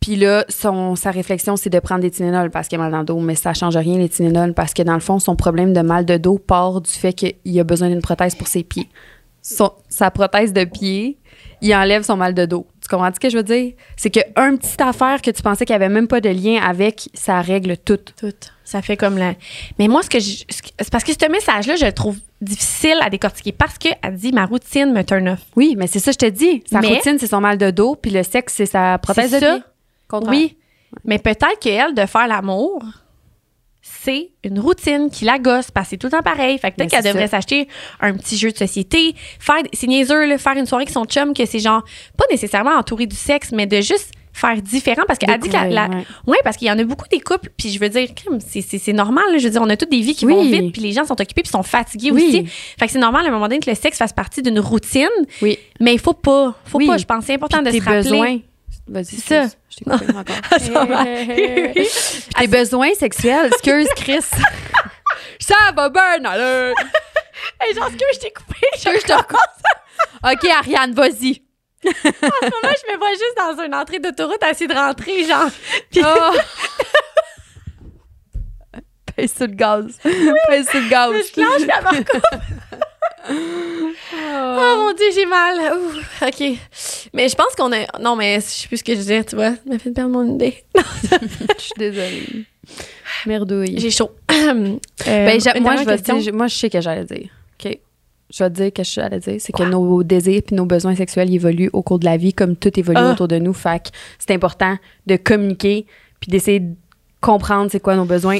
Puis là, son, sa réflexion, c'est de prendre des Tylenol parce qu'il a mal dans le dos, mais ça change rien, les Tylenol, parce que dans le fond, son problème de mal de dos part du fait qu'il a besoin d'une prothèse pour ses pieds. Son- sa prothèse de pied, il enlève son mal de dos. Tu comprends ce que je veux dire? C'est qu'un petite affaire que tu pensais qu'il n'y avait même pas de lien avec, ça règle tout. Tout. Ça fait comme la. Mais moi, ce que je. C'est parce que ce message-là, je le trouve difficile à décortiquer parce qu'elle dit ma routine me turn off. Oui, mais c'est ça, je te dis. Sa Mais- routine, c'est son mal de dos, puis le sexe, c'est sa prothèse C'est de ça. Oui. Mais peut-être qu'elle, de faire l'amour, c'est une routine qui la gosse parce que c'est tout le temps pareil. Fait que peut-être qu'elle c'est devrait s'acheter un petit jeu de société, faire, c'est niaiseux, là, faire une soirée avec son chum, que c'est genre, pas nécessairement entouré du sexe, mais de juste faire différent parce qu'elle dit que la, la- Découvrir, ouais. parce qu'il y en a beaucoup des couples puis je veux dire c'est normal là. je veux dire on a toutes des vies qui Oui. vont vite puis les gens sont occupés puis sont fatigués Oui. aussi fait que c'est normal à un moment donné que le sexe fasse partie d'une routine Oui. mais il faut pas faut Oui. pas je pense c'est important Puis de se rappeler besoins. Vas-y, C'est ça. excuse, Je t'ai coupé encore. Ça va. Puis tes besoins sexuels. Excuse, Chris. ça va bien, alors. Hey, genre, ce que je t'ai coupé, je, Je te recommence. OK, Ariane, vas-y. moi, je me vois juste dans une entrée d'autoroute à essayer de rentrer, genre. Puis, Oh. Pèse sur le gaz. Pèse sur le gaz. je lâche, puis. Oh mon dieu, j'ai mal. Ouh, OK. Mais je pense qu'on a. Non, mais je sais plus ce que je disais, tu vois. Ça m'a fait perdre mon idée. Je suis désolée. Merdouille. J'ai chaud. Ben, Euh, une moi, je vais dire, moi, je sais que j'allais dire. OK. Je vais te dire que je allais dire. C'est que nos désirs puis nos besoins sexuels évoluent au cours de la vie comme tout évolue Ah. autour de nous. Fait que c'est important de communiquer puis d'essayer de comprendre c'est quoi nos besoins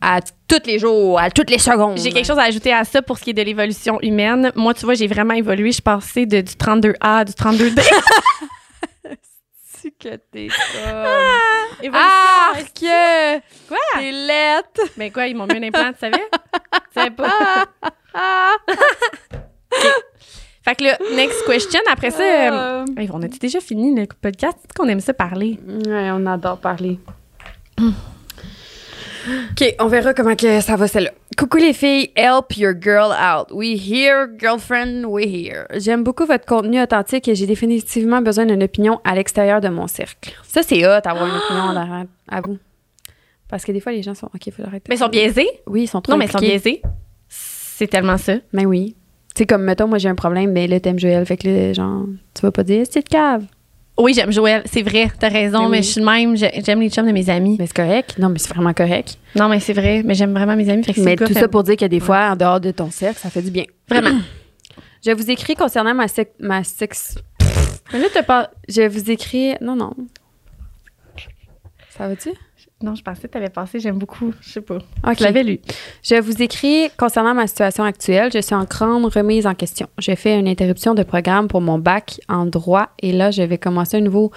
à tous les jours, à toutes les secondes. J'ai quelque chose à ajouter à ça pour ce qui est de l'évolution humaine. Moi, tu vois, j'ai vraiment évolué. Je passais de, du 32A à du 32D. C'est que t'es Évolution. Ah, que Quoi? t'es lettre. Mais quoi, ils m'ont mis un implant, tu savais? Tu savais pas? OK. Fait que le next question, après ça, euh, hey, on a-tu déjà fini le podcast? C'est qu'on aime ça parler? Ouais, on adore parler. OK, on verra comment que ça va celle-là. Coucou les filles, help your girl out. We here, girlfriend, we here. J'aime beaucoup votre contenu authentique et j'ai définitivement besoin d'une opinion à l'extérieur de mon cercle. Ça, c'est hot, avoir une opinion derrière- à vous. Parce que des fois, les gens sont... OK, faut arrêter. Mais ils sont biaisés? Oui, ils sont trop Non, mais ils sont biaisés. C'est tellement ça. Mais oui. Tu sais, comme, mettons, moi, j'ai un problème, mais là, t'aimes Joël. Fait que là, genre, tu vas pas dire, c'est de cave. Oui, j'aime Joël. C'est vrai, t'as raison, Mais mais, je suis de même. j'ai- J'aime les chums de mes amis. Mais c'est correct. Non, mais c'est vraiment correct. Non, mais c'est vrai. Mais j'aime vraiment mes amis. Fait que Mais tout ça fait- pour dire que des fois, en dehors de ton cercle, ça fait du bien. Vraiment. Je vous écris concernant ma, sec- ma sex... Mais là, t'as pas. Je vous écris... Non, non. Ça va-tu? Non, je pensais que t'avais passé. J'aime beaucoup. Je sais pas. OK. Je l'avais lu. Je vous écris concernant ma situation actuelle. Je suis en grande remise en question. J'ai fait une interruption de programme pour mon bac en droit et là, je vais commencer un nouveau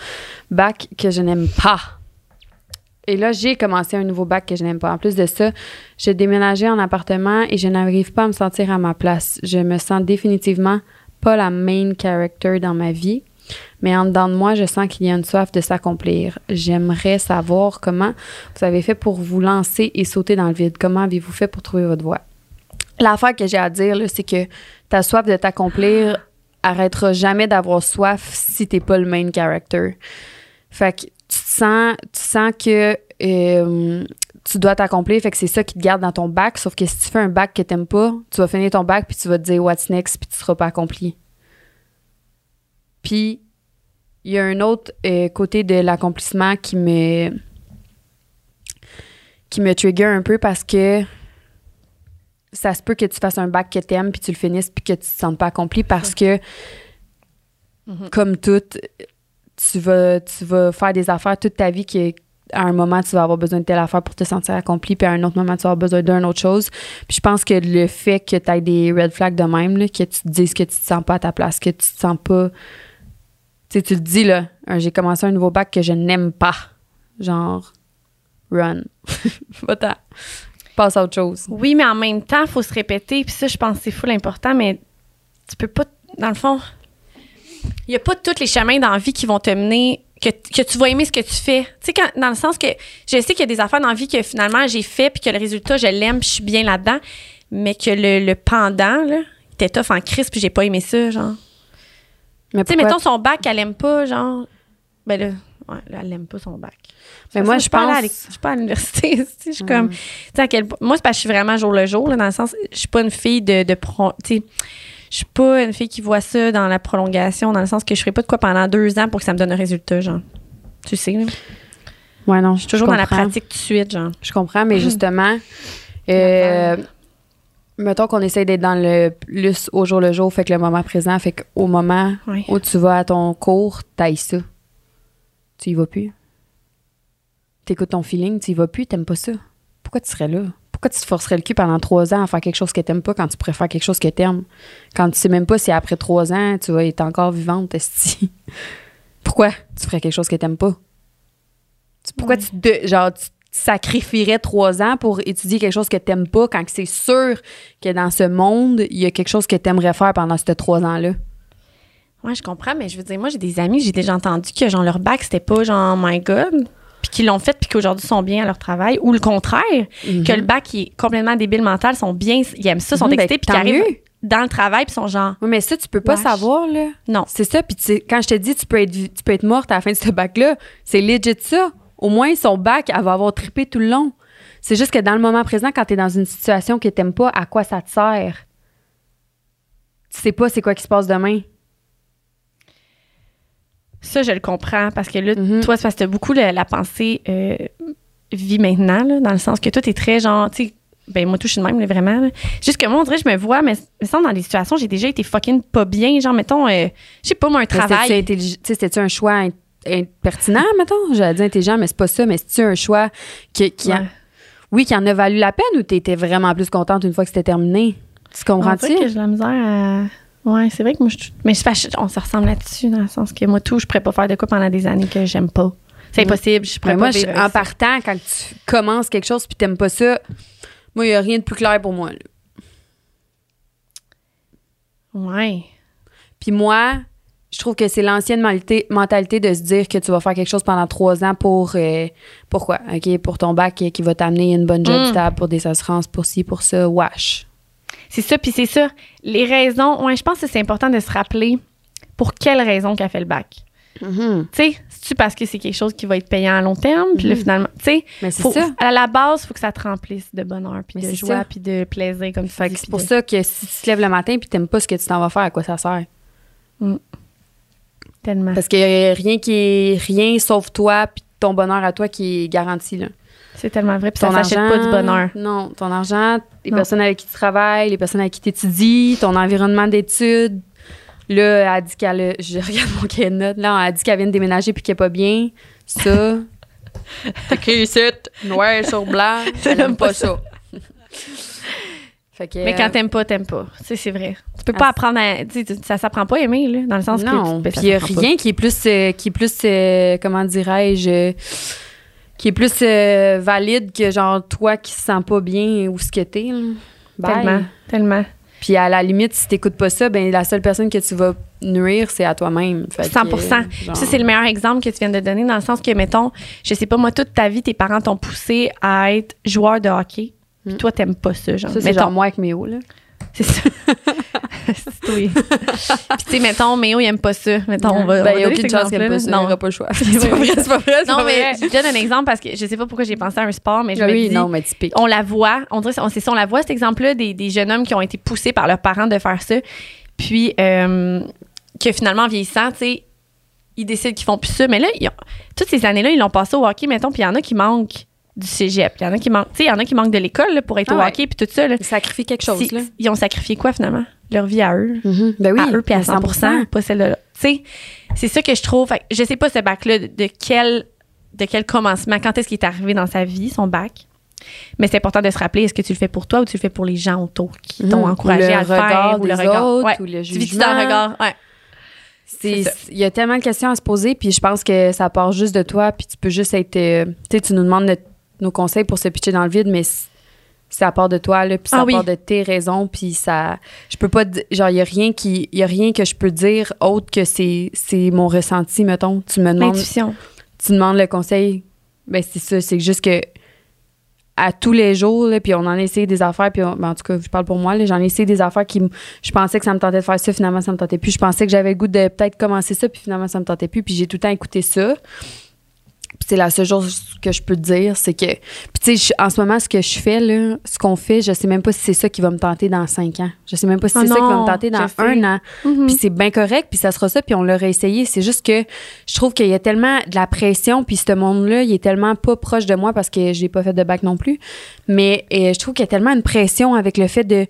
bac que je n'aime pas. Et là, j'ai commencé un nouveau bac que je n'aime pas. En plus de ça, j'ai déménagé en appartement et je n'arrive pas à me sentir à ma place. Je me sens définitivement pas la main character dans ma vie. Mais en dedans de moi, je sens qu'il y a une soif de s'accomplir. J'aimerais savoir comment vous avez fait pour vous lancer et sauter dans le vide. Comment avez-vous fait pour trouver votre voie? L'affaire que j'ai à dire, c'est que ta soif de t'accomplir arrêtera jamais d'avoir soif si t'es pas le main character. Fait que tu te sens que euh, tu dois t'accomplir, fait que c'est ça qui te garde dans ton bac. Sauf que si tu fais un bac que t'aimes pas, tu vas finir ton bac puis tu vas te dire what's next puis tu seras pas accompli. Puis il y a un autre euh, côté de l'accomplissement qui me qui me trigger un peu parce que ça se peut que tu fasses un bac que t'aimes puis tu le finisses puis que tu te sentes pas accompli parce que comme tout tu vas tu vas faire des affaires toute ta vie qui à un moment tu vas avoir besoin de telle affaire pour te sentir accompli puis à un autre moment tu vas avoir besoin d'une autre chose. Puis je pense que le fait que tu aies des red flags de même là, que tu te dises que tu te sens pas à ta place que tu te sens pas sais tu te dis là hein, j'ai commencé un nouveau bac que je n'aime pas genre run va-t'en passe à autre chose Oui, mais en même temps, il faut se répéter. Puis ça, je pense que c'est fou l'important, mais tu peux pas, dans le fond, il y a pas tous les chemins dans la vie qui vont te mener, que, que tu vas aimer ce que tu fais. Tu sais, dans le sens que je sais qu'il y a des affaires dans la vie que finalement j'ai fait, puis que le résultat, je l'aime, je suis bien là-dedans, mais que le, le pendant, là, était tough en crise, puis j'ai pas aimé ça, genre. Mais Tu sais, mettons son bac, elle aime pas, genre. Ben là, ouais, là, elle aime pas son bac. Mais moi, je suis pas à pense- l'éc- Je suis pas à l'université. tu sais, Je suis comme. Tu sais, à quel Moi, c'est parce que je suis vraiment jour le jour, là, dans le sens. Je suis pas une fille de. de pro- tu sais, je suis pas une fille qui voit ça dans la prolongation, dans le sens que je ferai pas de quoi pendant deux ans pour que ça me donne un résultat, genre. Tu sais, là. ouais non Je suis toujours dans la pratique tout de suite, genre. Je comprends, mais justement, euh, mettons qu'on essaye d'être dans le plus au jour le jour, fait que le moment présent, fait qu'au moment Oui. où tu vas à ton cours, t'ailles ça. Tu y vas plus. T'écoutes ton feeling, tu y vas plus, t'aimes pas ça. Pourquoi tu serais là? Pourquoi tu te forcerais le cul pendant trois ans à faire quelque chose que t'aimes pas quand tu préfères quelque chose que t'aimes? Quand tu sais même pas si après trois ans, tu vas être encore vivante, esti. Pourquoi tu ferais quelque chose que t'aimes pas? Pourquoi tu, te- genre, tu sacrifierais trois ans pour étudier quelque chose que t'aimes pas quand c'est sûr que dans ce monde, il y a quelque chose que t'aimerais faire pendant ces trois ans-là? Ouais, je comprends, mais je veux dire, moi, j'ai des amis, j'ai déjà entendu que, genre, leur bac, c'était pas, genre, my God, puis qu'ils l'ont fait, puis qu'aujourd'hui, ils sont bien à leur travail, ou le contraire, que le bac, qui est complètement débile mental, sont bien, ils aiment ça, sont ben, excités, puis qu'ils arrivent dans le travail, puis sont genre, Oui, mais ça, tu peux pas Wesh. savoir, là. non. C'est ça. Puis quand je te dis, tu peux être, tu peux être morte à la fin de ce bac-là, c'est legit ça. Au moins, son bac, elle va avoir trippé tout le long. C'est juste que dans le moment présent, quand tu es dans une situation que t'aimes pas, à quoi ça te sert? Tu sais pas c'est quoi qui se passe demain. Ça, je le comprends parce que là, Mhm. toi, c'est parce que t'as beaucoup la, la pensée euh, vie maintenant, là, dans le sens que toi, t'es très genre, tu sais, ben moi, tout, je suis de même, là, vraiment. là. Juste que moi, on dirait, je me vois, mais me semble dans des situations, j'ai déjà été fucking pas bien, genre, mettons, euh, je sais pas, moi, un Mais travail. C'était-tu un choix pertinent, mettons? J'allais dire intelligent, mais c'est pas ça. Mais c'est-tu un choix qui, qui a- oui, qui en a valu la peine ou t'étais vraiment plus contente une fois que c'était terminé? Tu comprends-tu? que j'ai la misère à. Ouais, c'est vrai que moi, je. Mais que on se ressemble là-dessus, dans le sens que moi, tout, je pourrais pas faire de quoi pendant des années que j'aime pas. C'est impossible, je pourrais Mais pas moi, je- vivre en partant, quand tu commences quelque chose puis t'aimes pas ça, moi, il n'y a rien de plus clair pour moi. là. Ouais. Puis moi, je trouve que c'est l'ancienne mentalité, de se dire que tu vas faire quelque chose pendant trois ans pour... euh, pourquoi? OK? Pour ton bac qui va t'amener une bonne job Mm. stable, pour des assurances, pour ci, pour ça. Wesh. C'est ça, puis c'est ça. Les raisons, ouais, je pense que c'est important de se rappeler pour quelles raisons qu'elle fait le bac. Mhm. Tu sais, c'est-tu parce que c'est quelque chose qui va être payant à long terme, puis là, Mhm. finalement, tu sais, Mais c'est faut- ça. à la base, il faut que ça te remplisse de bonheur, puis de joie, ça. puis de plaisir, comme que c'est pour de- ça que si tu te lèves le matin puis t'aimes pas ce que tu t'en vas faire, à quoi ça sert? Tellement. Parce qu'il a rien qui est rien sauf toi puis ton bonheur à toi qui est garanti, là. C'est tellement vrai, puis ça s'achète pas du bonheur. Non, ton argent, les Non. personnes avec qui tu travailles, les personnes avec qui tu étudies, ton environnement d'études. Là, elle dit qu'elle a- Je regarde mon cahier de notes. Là, elle dit qu'elle vient de déménager puis qu'elle est pas bien. Ça. T'écris ici, noir sur blanc. Elle aime pas ça. fait que, Mais quand t'aimes pas, t'aimes pas. C'est vrai. Tu peux pas apprendre à. Ça s'apprend pas à aimer, là, dans le sens que. Non, ben, puis il y a pas. rien qui est plus, euh, qui est plus euh, comment dirais-je, euh, qui est plus euh, valide que genre toi qui se sens pas bien ou ce que t'es. Tellement, tellement. Puis à la limite, si t'écoutes pas ça, ben la seule personne que tu vas nuire, c'est à toi-même. Fait que, 100 euh, Puis genre- Ça, c'est le meilleur exemple que tu viens de donner, dans le sens que, mettons, je sais pas, moi, toute ta vie, tes parents t'ont poussé à être joueur de hockey. Puis Mm. toi, t'aimes pas ça, genre. Ça, c'est genre moi avec Méo, là. C'est ça. c'est toi. Puis, tu sais, mettons, Méo, il aime pas ça. Mettons, on va. on Ben, il y a aucune chance qu'elle aime pas ça. Non, aura pas le choix. C'est pas vrai, c'est pas vrai. non mais je donne un exemple parce que je sais pas pourquoi j'ai pensé à un sport, mais je me oui, dis, non, mais typique. on la voit, on dirait, on- c'est ça, on la voit, cet exemple-là, des, des jeunes hommes qui ont été poussés par leurs parents de faire ça, puis euh, que finalement, en vieillissant, tu sais, ils décident qu'ils font plus ça. Mais là, ils ont- toutes ces années-là, ils l'ont passé au hockey, mettons, puis il y en a qui manquent du cégep, il y en a qui manquent, tu il y en a qui manquent de l'école pour être Ah au hockey, puis tout ça. Là. Ils sacrifient quelque chose, Si- là. Ils ont sacrifié quoi, finalement? Leur vie à eux. Mhm. Ben oui, à eux, puis à 100 100%. pas celle-là. Tu c'est ça que je trouve. Fait je sais pas ce bac-là, de, de quel, de quel commencement, quand est-ce qu'il est arrivé dans sa vie, son bac. Mais c'est important de se rappeler, est-ce que tu le fais pour toi ou tu le fais pour les gens autour qui t'ont Mhm. encouragé Ou à le faire ou le regard. autres, Ouais. ou le Tu vis-tu jugement. dans le regard? Ouais. Il y a tellement de questions à se poser, puis je pense que ça part juste de toi, puis tu peux juste être. euh, tu sais, tu nous demandes notre- nos conseils pour se pitcher dans le vide, mais c- ça part de toi, là, puis ça Ah oui. part de tes raisons, puis ça. Je peux pas. Genre, il y a rien qui. Il y a rien que je peux dire autre que c'est c'est mon ressenti, mettons. Tu me demandes. L'intuition. tu demandes le conseil, ben c'est ça, c'est juste que à tous les jours, là, puis on en a essayé des affaires, puis on- ben, en tout cas, je parle pour moi, j'en ai essayé des affaires qui, je pensais que ça me tentait de faire ça, finalement ça me tentait plus. Je pensais que j'avais le goût de peut-être commencer ça, puis finalement ça me tentait plus, puis j'ai tout le temps écouté ça. C'est la seule chose que je peux te dire, c'est que, puis tu sais, en ce moment, ce que je fais, là, ce qu'on fait, je sais même pas si c'est ça qui va me tenter dans cinq ans. Je sais même pas si Oh c'est ça qui va me tenter dans un an. Mhm. Puis c'est bien correct, puis ça sera ça, puis on l'aurait essayé. C'est juste que je trouve qu'il y a tellement de la pression, puis ce monde-là, il est tellement pas proche de moi parce que j'ai pas fait de bac non plus. Mais euh, je trouve qu'il y a tellement une pression avec le fait de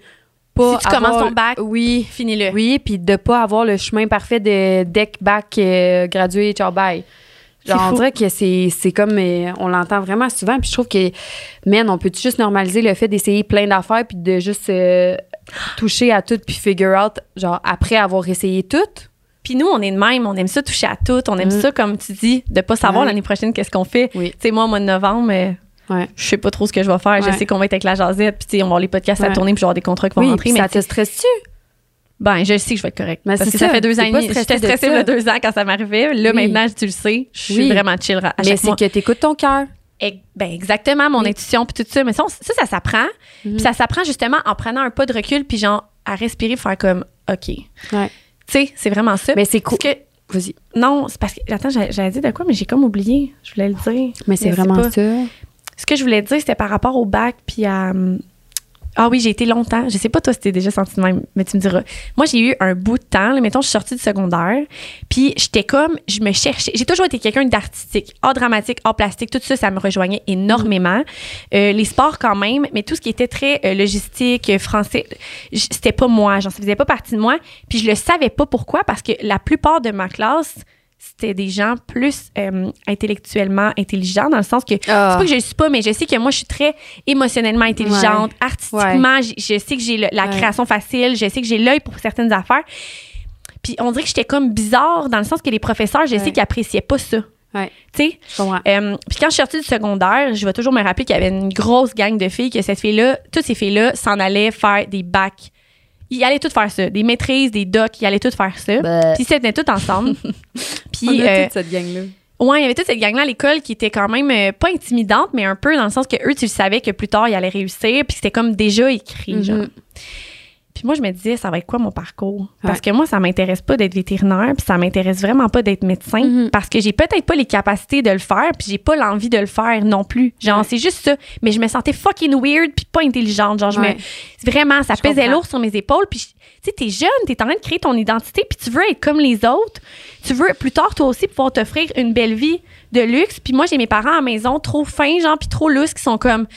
pas. Si tu commences ton bac, Oui. Finis-le. Oui, puis de pas avoir le chemin parfait de deck, bac, euh, gradué, ciao, bye. Genre, on dirait que c'est comme. euh, on l'entend vraiment souvent, puis je trouve que, man, on peut juste normaliser le fait d'essayer plein d'affaires, puis de juste euh, toucher à tout, puis figure out, genre, après avoir essayé tout? Puis nous, on est de même, on aime ça toucher à tout, on aime Mhm. ça, comme tu dis, de pas savoir Ouais. l'année prochaine qu'est-ce qu'on fait. Oui. Tu sais, moi, au mois de novembre, euh, Ouais. je sais pas trop ce que je vais faire. Je sais qu'on va être avec la jasette, puis on va avoir les podcasts à tourner, puis je vais avoir des contrats qui vont Oui, rentrer. Mais ça te stresse-tu? Ben, je sais que je vais être correcte. Mais parce que ça, ça, fait deux ans et demi. J'étais stressée ça. il y a deux ans quand ça m'arrivait. Là, Oui. maintenant, tu le sais, je suis Oui. vraiment chill à Mais c'est que t'écoutes ton cœur. Ben, exactement, mon Oui. intuition, puis tout ça. Mais ça, ça, ça s'apprend. Mhm. Puis ça s'apprend justement en prenant un pas de recul, puis genre, à respirer, faire comme, OK. Tu Ouais. sais, c'est vraiment ça. Mais c'est cool. Vas-y. non, c'est parce que, attends, j'avais j'avais dit de quoi, mais j'ai comme oublié. Je voulais le dire. Mais c'est vraiment ça. Ce que je voulais dire, c'était par rapport au bac, puis à. hum, Ah oui, j'ai été longtemps. Je sais pas toi si t'es déjà senti de même, mais tu me diras. Moi, j'ai eu un bout de temps. Là, mettons, je suis sortie du secondaire, puis j'étais comme, je me cherchais. J'ai toujours été quelqu'un d'artistique, art dramatique, art plastique, tout ça, ça me rejoignait énormément. Euh, les sports quand même, mais tout ce qui était très euh, logistique, euh, français, c'était pas moi. Genre, ça faisait pas partie de moi. Puis je le savais pas pourquoi, parce que la plupart de ma classe, c'était des gens plus euh, intellectuellement intelligents, dans le sens que Ah. c'est pas que je le suis pas, mais je sais que moi, je suis très émotionnellement intelligente, artistiquement. Je sais que j'ai la Ouais. création facile, je sais que j'ai l'œil pour certaines affaires. Puis on dirait que j'étais comme bizarre dans le sens que les professeurs, je sais qu'ils appréciaient pas ça. Ouais. Tu sais? Euh, puis quand je suis sortie du secondaire, je vais toujours me rappeler qu'il y avait une grosse gang de filles, que cette fille-là, toutes ces filles-là s'en allaient faire des bacs. Ils allaient toutes faire ça. Des maîtrises, des docs, ils allaient toutes faire ça. Bah. Puis ils s'étaient toutes ensemble. Puis, On a euh, toute cette gang-là. Ouais, il y avait toute cette gang-là à l'école qui était quand même euh, pas intimidante, mais un peu dans le sens que eux, tu le savais que plus tard, ils allaient réussir, puis c'était comme déjà écrit, genre. Puis moi, je me disais, ça va être quoi mon parcours? Parce Ouais. que moi, ça m'intéresse pas d'être vétérinaire, puis ça m'intéresse vraiment pas d'être médecin, Mhm. parce que j'ai peut-être pas les capacités de le faire, puis j'ai pas l'envie de le faire non plus. Genre, Ouais. c'est juste ça. Mais je me sentais fucking weird, puis pas intelligente. Genre, je Ouais. me... Vraiment, ça Je pesait lourd sur mes épaules, puis tu sais, t'es jeune, t'es en train de créer ton identité, puis tu veux être comme les autres. Tu veux plus tard, toi aussi, pouvoir t'offrir une belle vie de luxe. Puis moi, j'ai mes parents à la maison trop fins, genre, puis trop lousses, qui sont comme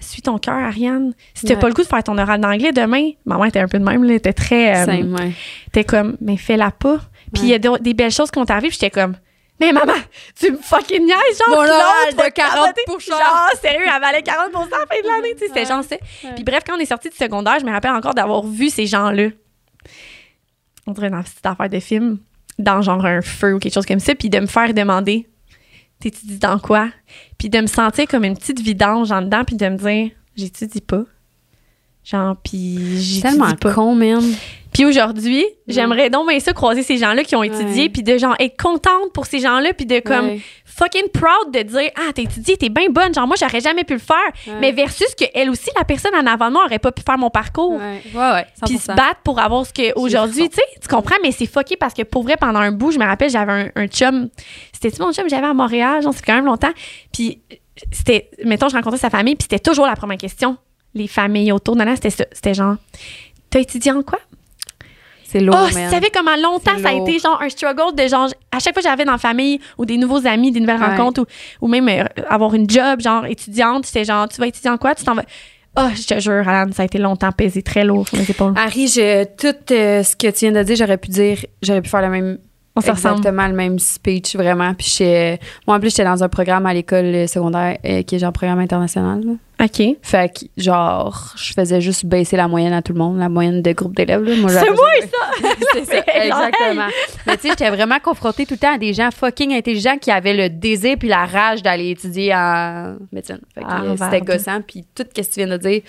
suis ton cœur, Ariane. Si t'as Ouais. pas le goût de faire ton oral d'anglais demain, maman était un peu de même, là, était très. euh, ouais. T'es comme, mais fais-la pas. Puis il y a des, des belles choses qui vont t'arriver, puis j'étais comme, mais maman, tu me fucking niaises, genre, oral de va 40 capoter. pour Genre, sérieux, elle valait 40 à la fin de l'année, tu sais, c'était genre ça. Puis bref, quand on est sorti du secondaire, je me rappelle encore d'avoir vu ces gens-là. On dirait dans une petite affaire de film, dans genre un feu ou quelque chose comme ça, puis de me faire demander, t'étudies dans quoi? Puis de me sentir comme une petite vidange en dedans, puis de me dire, j'étudie pas? Genre, puis j'étudie tellement pas? con, man. Puis aujourd'hui, j'aimerais donc bien ça croiser ces gens-là qui ont étudié, puis de genre être contente pour ces gens-là, puis de comme Ouais. Fucking proud de dire Ah, t'as étudié, t'es bien bonne. Genre, moi, j'aurais jamais pu le faire. Ouais. Mais versus que elle aussi, la personne en avant de moi, aurait pas pu faire mon parcours. Ouais, ouais, ouais. Puis se battre pour avoir ce que aujourd'hui, tu sais, tu comprends, mais c'est fucké parce que pour vrai, pendant un bout, je me rappelle, j'avais un, un chum. C'était-tu mon chum? Que j'avais à Montréal? Genre, c'est quand même longtemps. Puis c'était, mettons, je rencontrais sa famille, puis c'était toujours la première question. Les familles autour de là, c'était ça. C'était genre, t'as étudié en quoi? C'est lourd, Oh, man. tu savais comment longtemps C'est ça a été genre un struggle de genre à chaque fois que j'avais dans la famille ou des nouveaux amis, des nouvelles Ouais. rencontres ou, ou même euh, avoir une job genre étudiante, c'était genre tu vas étudier en quoi, tu t'en vas Oh, je te jure, Alan, ça a été longtemps pesé très lourd sur mes épaules. Harry, je, tout euh, ce que tu viens de dire, j'aurais pu dire, j'aurais pu faire le même, On se ressemble. exactement le même speech, vraiment. Puis moi, en plus, j'étais dans un programme à l'école secondaire euh, qui est genre programme international. là. OK. Fait que, genre, je faisais juste baisser la moyenne à tout le monde, la moyenne de groupe d'élèves. C'est moi ça. C'est ça, exactement. Mais tu sais, j'étais vraiment confrontée tout le temps à des gens fucking intelligents qui avaient le désir puis la rage d'aller étudier en médecine. Fait que, Ah, euh, c'était gossant. Puis tout ce que tu viens de dire,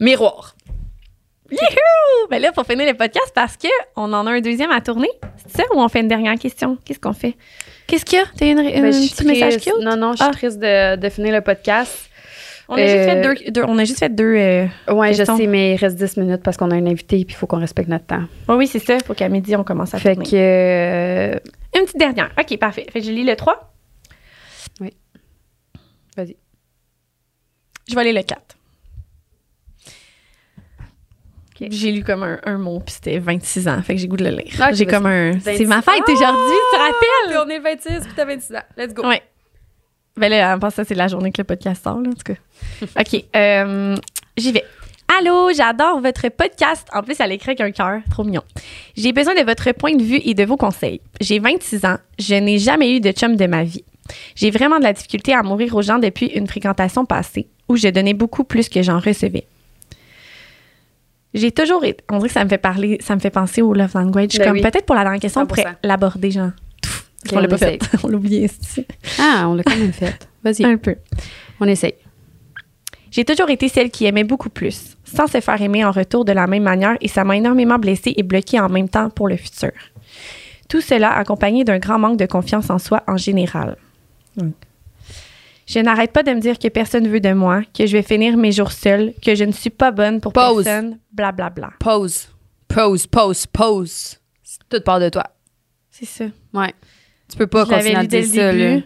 miroir. Youhou! Ben là, pour finir le podcast, parce que on en a un deuxième à tourner, c'est ça ou on fait une dernière question? Qu'est-ce qu'on fait? Qu'est-ce qu'il y a? T'as une, Ben, un petit message cute? Non, non, je suis Ah. triste de, de finir le podcast. On a juste Euh, fait deux, deux- on a juste fait deux. euh, Ouais, je sais, mais il reste 10 minutes parce qu'on a un invité et il faut qu'on respecte notre temps. oh oui, c'est ça. Faut qu'à midi, on commence à Fait tourner. que. euh, Une petite dernière. OK, parfait. Fait que je lis le 3. Vas-y. Je vais aller le 4. J'ai lu comme un, un mot, puis c'était 26 ans. Fait que j'ai goût de le lire. J'ai comme un. C'est ma fête aujourd'hui, tu te rappelles? on est le 26 puis t'as 26 ans. Let's go. Ouais. Ben là, en passant, ça, c'est la journée que le podcast sort, là, en tout cas. OK. euh, J'y vais. Allô, j'adore votre podcast. En plus, elle écrit avec un cœur. Trop mignon. J'ai besoin de votre point de vue et de vos conseils. J'ai 26 ans. Je n'ai jamais eu de chum de ma vie. J'ai vraiment de la difficulté à mourir aux gens depuis une fréquentation passée où je donnais beaucoup plus que j'en recevais. J'ai toujours été. On dirait que ça me fait parler, ça me fait penser au love language. Ben comme oui. peut-être pour la dernière question, on pourrait 100%. l'aborder, genre. On l'a pas fait. on l'a oublié, c'est- Ah, on l'a quand même fait. Vas-y, un peu. on essaye. J'ai toujours été celle qui aimait beaucoup plus, sans se faire aimer en retour de la même manière et ça m'a énormément blessée et bloquée en même temps pour le futur. Tout cela accompagné d'un grand manque de confiance en soi en général. Je n'arrête pas de me dire que personne veut de moi, que je vais finir mes jours seule, que je ne suis pas bonne pour Pause. personne, blablabla. Bla, bla. Pause. Pause, pause, pause. Tout part de toi. C'est ça. Ouais. Tu peux pas je continuer à dire le ça, début. là.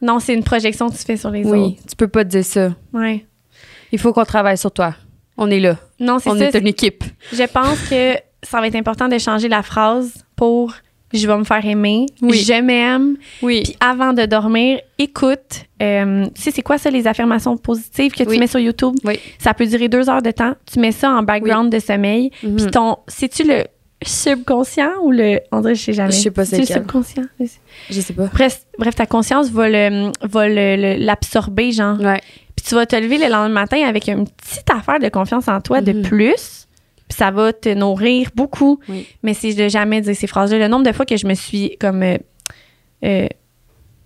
Non, c'est une projection que tu fais sur les Oui, autres. tu peux pas te dire ça. Ouais. Il faut qu'on travaille sur toi. On est là. Non, c'est On ça. est une équipe. Je pense que ça va être important de changer la phrase pour je vais me faire aimer, Oui. je m'aime. Oui. Puis avant de dormir, écoute. Euh, tu sais, c'est quoi ça, les affirmations positives que tu Oui. mets sur YouTube? Oui. Ça peut durer deux heures de temps. Tu mets ça en background de sommeil. Mhm. Puis ton. C'est-tu le subconscient ou le. On dirait, je sais jamais. Je sais pas c'est le subconscient? Je sais pas. Bref, bref, ta conscience va le- va le- le- l'absorber, genre. Ouais. Puis tu vas te lever le lendemain matin avec une petite affaire de confiance en toi de Mhm. plus. Puis ça va te nourrir beaucoup. Oui. Mais c'est de jamais dire ces phrases-là. Le nombre de fois que je me suis comme. euh, euh,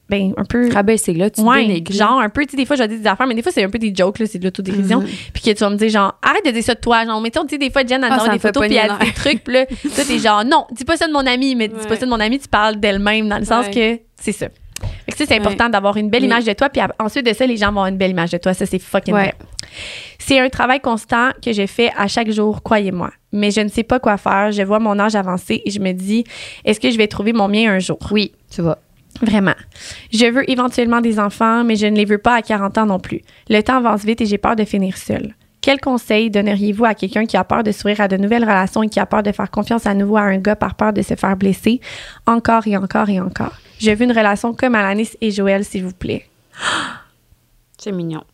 ben, un peu. Rabaisser là, tu Ouais, genre un peu, tu sais, des fois, je vais dire des affaires, mais des fois, c'est un peu des jokes, là, c'est de l'autodérision. Mhm. Puis que tu vas me dire, genre, arrête de dire ça de toi. Genre, mettons, tu sais, des fois, Jen, elle Ah, ça des photos, puis elle dit des trucs, puis là, toi, t'es genre, non, dis pas ça de mon ami, mais dis pas ça de mon ami, tu parles d'elle-même, dans le sens Ouais. que c'est ça. Fait que c'est important d'avoir une belle Oui. image de toi, puis ensuite de ça, les gens vont avoir une belle image de toi. Ça, c'est fucking Ouais. vrai. C'est un travail constant que je fais à chaque jour, croyez-moi. Mais je ne sais pas quoi faire. Je vois mon âge avancer et je me dis, est-ce que je vais trouver mon mien un jour? Oui, tu vas. Vraiment. Je veux éventuellement des enfants, mais je ne les veux pas à 40 ans non plus. Le temps avance vite et j'ai peur de finir seule. Quel conseil donneriez-vous à quelqu'un qui a peur de s'ouvrir à de nouvelles relations et qui a peur de faire confiance à nouveau à un gars par peur de se faire blesser? Encore et encore et encore? Je veux une relation comme Alanis et Joël, s'il vous plaît. C'est mignon.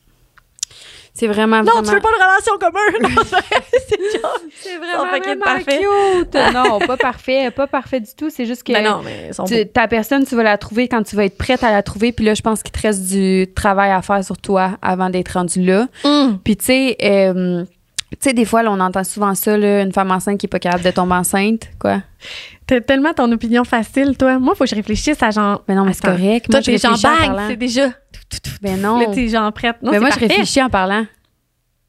C'est vraiment, Non, tu veux pas une relation! Non, c'est vraiment, vraiment, parfait. cute. non, pas parfait. Pas parfait du tout. C'est juste que... Ben non, mais ils sont tu- ta personne, tu vas la trouver quand tu vas être prête à la trouver. Puis là, je pense qu'il te reste du travail à faire sur toi avant d'être rendu là. Hum. Puis tu sais, euh, tu sais, des fois, là, on entend souvent ça, là, une femme enceinte qui est pas capable de tomber enceinte, quoi? T'as tellement ton opinion facile, toi. Moi, faut que je réfléchisse à genre... Mais non, mais c'est correct. Toi, Moi, t'es genre bang, c'est déjà... Ben non. Là, t'es genre prête. Non, mais moi, je réfléchis en parlant.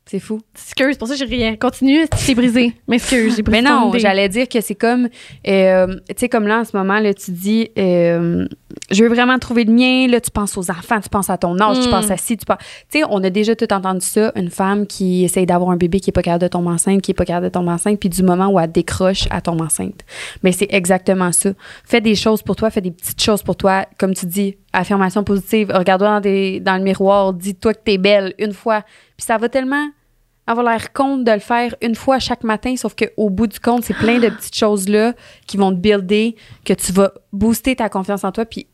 C'est fou. Excuse, pour ça, j'ai rien. Continue, c'est brisé. M'excuse, j'ai brisé Mais non, j'allais dire que c'est comme, euh, tu sais, comme là en ce moment, là, tu dis, euh, je veux vraiment trouver le mien. Là, tu penses aux enfants, tu penses à ton âge, tu Mm. penses à ci, tu penses. Tu sais, on a déjà tout entendu ça. Une femme qui essaye d'avoir un bébé qui est pas capable de tomber enceinte, qui est pas capable de tomber enceinte, puis du moment où elle décroche, elle tombe enceinte. Mais c'est exactement ça. Fais des choses pour toi, fais des petites choses pour toi. Comme tu dis, affirmation positive. Regarde-toi dans, des- dans le miroir, dis-toi que t'es belle une fois. Puis ça va tellement avoir l'air compte de le faire une fois chaque matin, sauf qu'au bout du compte, c'est plein de petites choses-là qui vont te builder, que tu vas booster ta confiance en toi, puis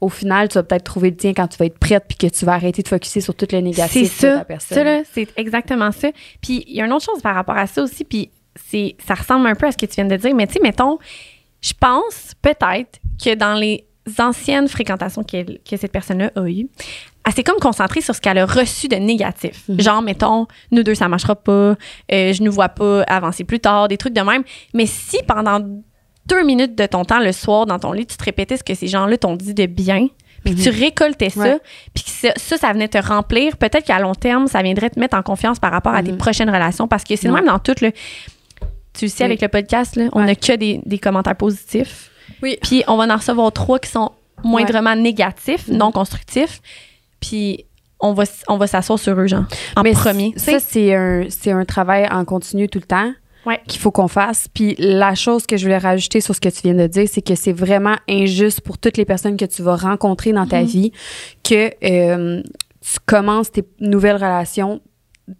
au final, tu vas peut-être trouver le tien quand tu vas être prête, puis que tu vas arrêter de focuser sur tout le C'est négatif de ça. ta personne. Ça, là, c'est exactement ça. Puis il y a une autre chose par rapport à ça aussi, puis c'est, ça ressemble un peu à ce que tu viens de dire, mais tu sais, mettons, je pense peut-être que dans les anciennes fréquentations que cette personne-là a eues, elle s'est comme concentrée sur ce qu'elle a reçu de négatif. Mhm. Genre, mettons, nous deux, ça marchera pas, euh, je ne vois pas avancer plus tard, des trucs de même. Mais si pendant deux minutes de ton temps le soir dans ton lit, tu te répétais ce que ces gens-là t'ont dit de bien, puis que tu récoltais ça, Ouais. puis que ça, ça, ça venait te remplir, peut-être qu'à long terme, ça viendrait te mettre en confiance par rapport à tes Mhm. prochaines relations, parce que c'est le Ouais. même dans tout. Là. Tu le sais, Oui. avec le podcast, là, on Ouais. n'a que des, des commentaires positifs. Oui. Puis on va en recevoir trois qui sont moindrement négatifs, Mhm. non constructifs. Puis on va, on va s'asseoir sur eux, genre, en Mais premier. Ça, c'est un, c'est un travail en continu tout le temps. Ouais. qu'il faut qu'on fasse. Puis la chose que je voulais rajouter sur ce que tu viens de dire, c'est que c'est vraiment injuste pour toutes les personnes que tu vas rencontrer dans ta Mhm. vie que euh, tu commences tes nouvelles relations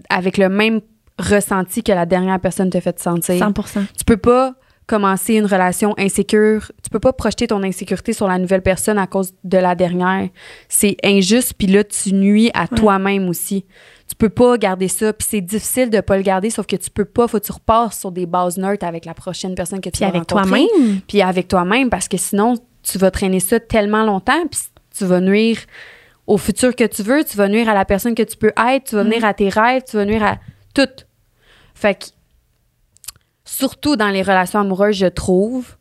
avec le même ressenti que la dernière personne te fait sentir. 100 Tu peux pas commencer une relation insécure. Tu peux pas projeter ton insécurité sur la nouvelle personne à cause de la dernière. C'est injuste, puis là, tu nuis à toi-même aussi. Tu peux pas garder ça, puis c'est difficile de pas le garder, sauf que tu peux pas, faut que tu repasses sur des bases neutres avec la prochaine personne que tu Puis vas avec toi-même. Puis avec toi-même, parce que sinon, tu vas traîner ça tellement longtemps, puis tu vas nuire au futur que tu veux, tu vas nuire à la personne que tu peux être, tu vas nuire à tes rêves, tu vas nuire à tout. Fait que, surtout dans les relations amoureuses, je trouve,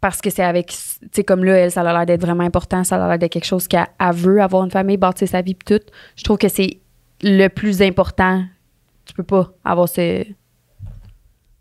parce que c'est avec, tu sais, comme là, elle, ça a l'air d'être vraiment important, ça a l'air d'être quelque chose qu'elle elle veut, avoir une famille, bâtir sa vie, puis tout. Je trouve que c'est le plus important. Tu peux pas avoir ce.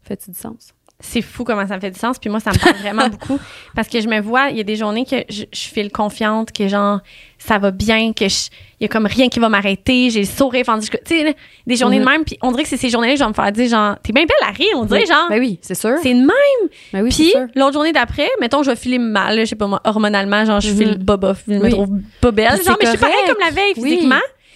Fait-tu du sens? C'est fou comment ça me fait du sens. Puis moi, ça me parle vraiment beaucoup. Parce que je me vois, il y a des journées que je, je file confiante, que genre, ça va bien, que je- il y a comme rien qui va m'arrêter, j'ai le sourire fendu. Tu sais, des journées Mhm. de même. Puis on dirait que c'est ces journées-là que je vais me faire dire, genre, t'es bien belle à rire, on dirait, Oui. genre. Ben oui, c'est sûr. C'est de même. Ben oui, Puis l'autre journée d'après, mettons, je vais filer mal, je sais pas moi, hormonalement, genre, je Mhm. file bobof, je me Oui. trouve pas belle. Genre, mais je suis pareil comme la veille Oui. physiquement.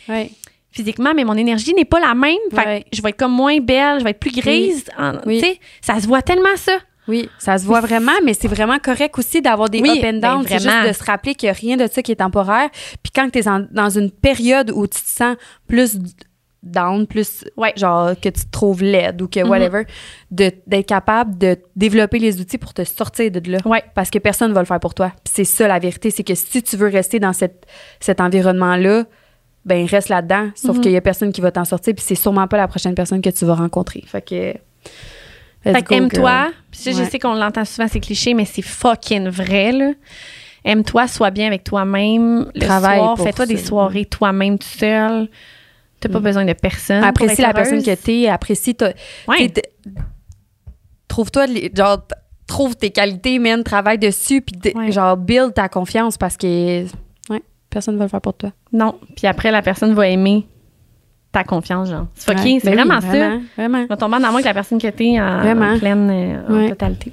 Ouais. Physiquement, mais mon énergie n'est pas la même. Fait Ouais. que je vais être comme moins belle, je vais être plus grise. en- Oui. Sais, ça se voit tellement ça. Oui, ça se voit vraiment, mais c'est vraiment correct aussi d'avoir des Oui, up and down. ben c'est vraiment. juste de se rappeler qu'il n'y a rien de ça qui est temporaire. Puis quand tu es dans une période où tu te sens plus down, plus Ouais. genre que tu te trouves laide ou que Mhm. whatever, de- d'être capable de développer les outils pour te sortir de là. Ouais. Parce que personne ne va le faire pour toi. C'est ça la vérité, c'est que si tu veux rester dans cette, cet environnement-là, ben reste là-dedans. Sauf Mhm. qu'il y a personne qui va t'en sortir, puis c'est sûrement pas la prochaine personne que tu vas rencontrer. Fait que. Fait aime-toi. Ouais. je sais qu'on l'entend souvent, c'est cliché, mais c'est fucking vrai, là. Aime-toi, sois bien avec toi-même. Le Travaille soir, fais-toi des soirées toi-même tout seul. T'as pas Mm. besoin de personne. Apprécie la heureuse. personne que t'es, apprécie. Ouais. Trouve-toi, genre, trouve tes qualités, man, travaille dessus, puis Ouais. genre, build ta confiance parce que, personne ne va le faire pour toi. Non. Puis après, la personne va aimer ta confiance, genre. C'est fucking, Ouais. c'est Ben oui, vraiment ça. Vraiment, vraiment. Vas tomber en amour avec la personne que t'es en, en pleine, euh, en Ouais. totalité.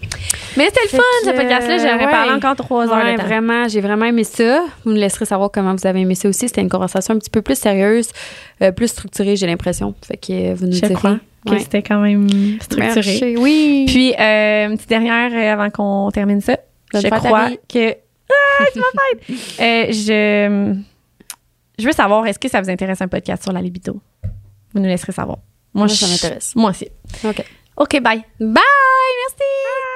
Mais c'était le fun, que, ce podcast-là. J'aurais ouais. parlé encore trois heures de temps. vraiment, j'ai vraiment aimé ça. Vous me laisserez savoir comment vous avez aimé ça aussi. C'était une conversation un petit peu plus sérieuse, euh, plus structurée, j'ai l'impression. Fait que euh, vous nous Je direz. crois que c'était quand même structuré. Oui. Puis, euh, une petite dernière euh, avant qu'on termine ça. Bonne je crois que. Ah, c'est ma fête! Euh, je, je veux savoir, est-ce que ça vous intéresse un podcast sur la libido? Vous nous laisserez savoir. Moi, Moi, ça m'intéresse. Moi aussi. OK. OK, bye. Bye! Merci!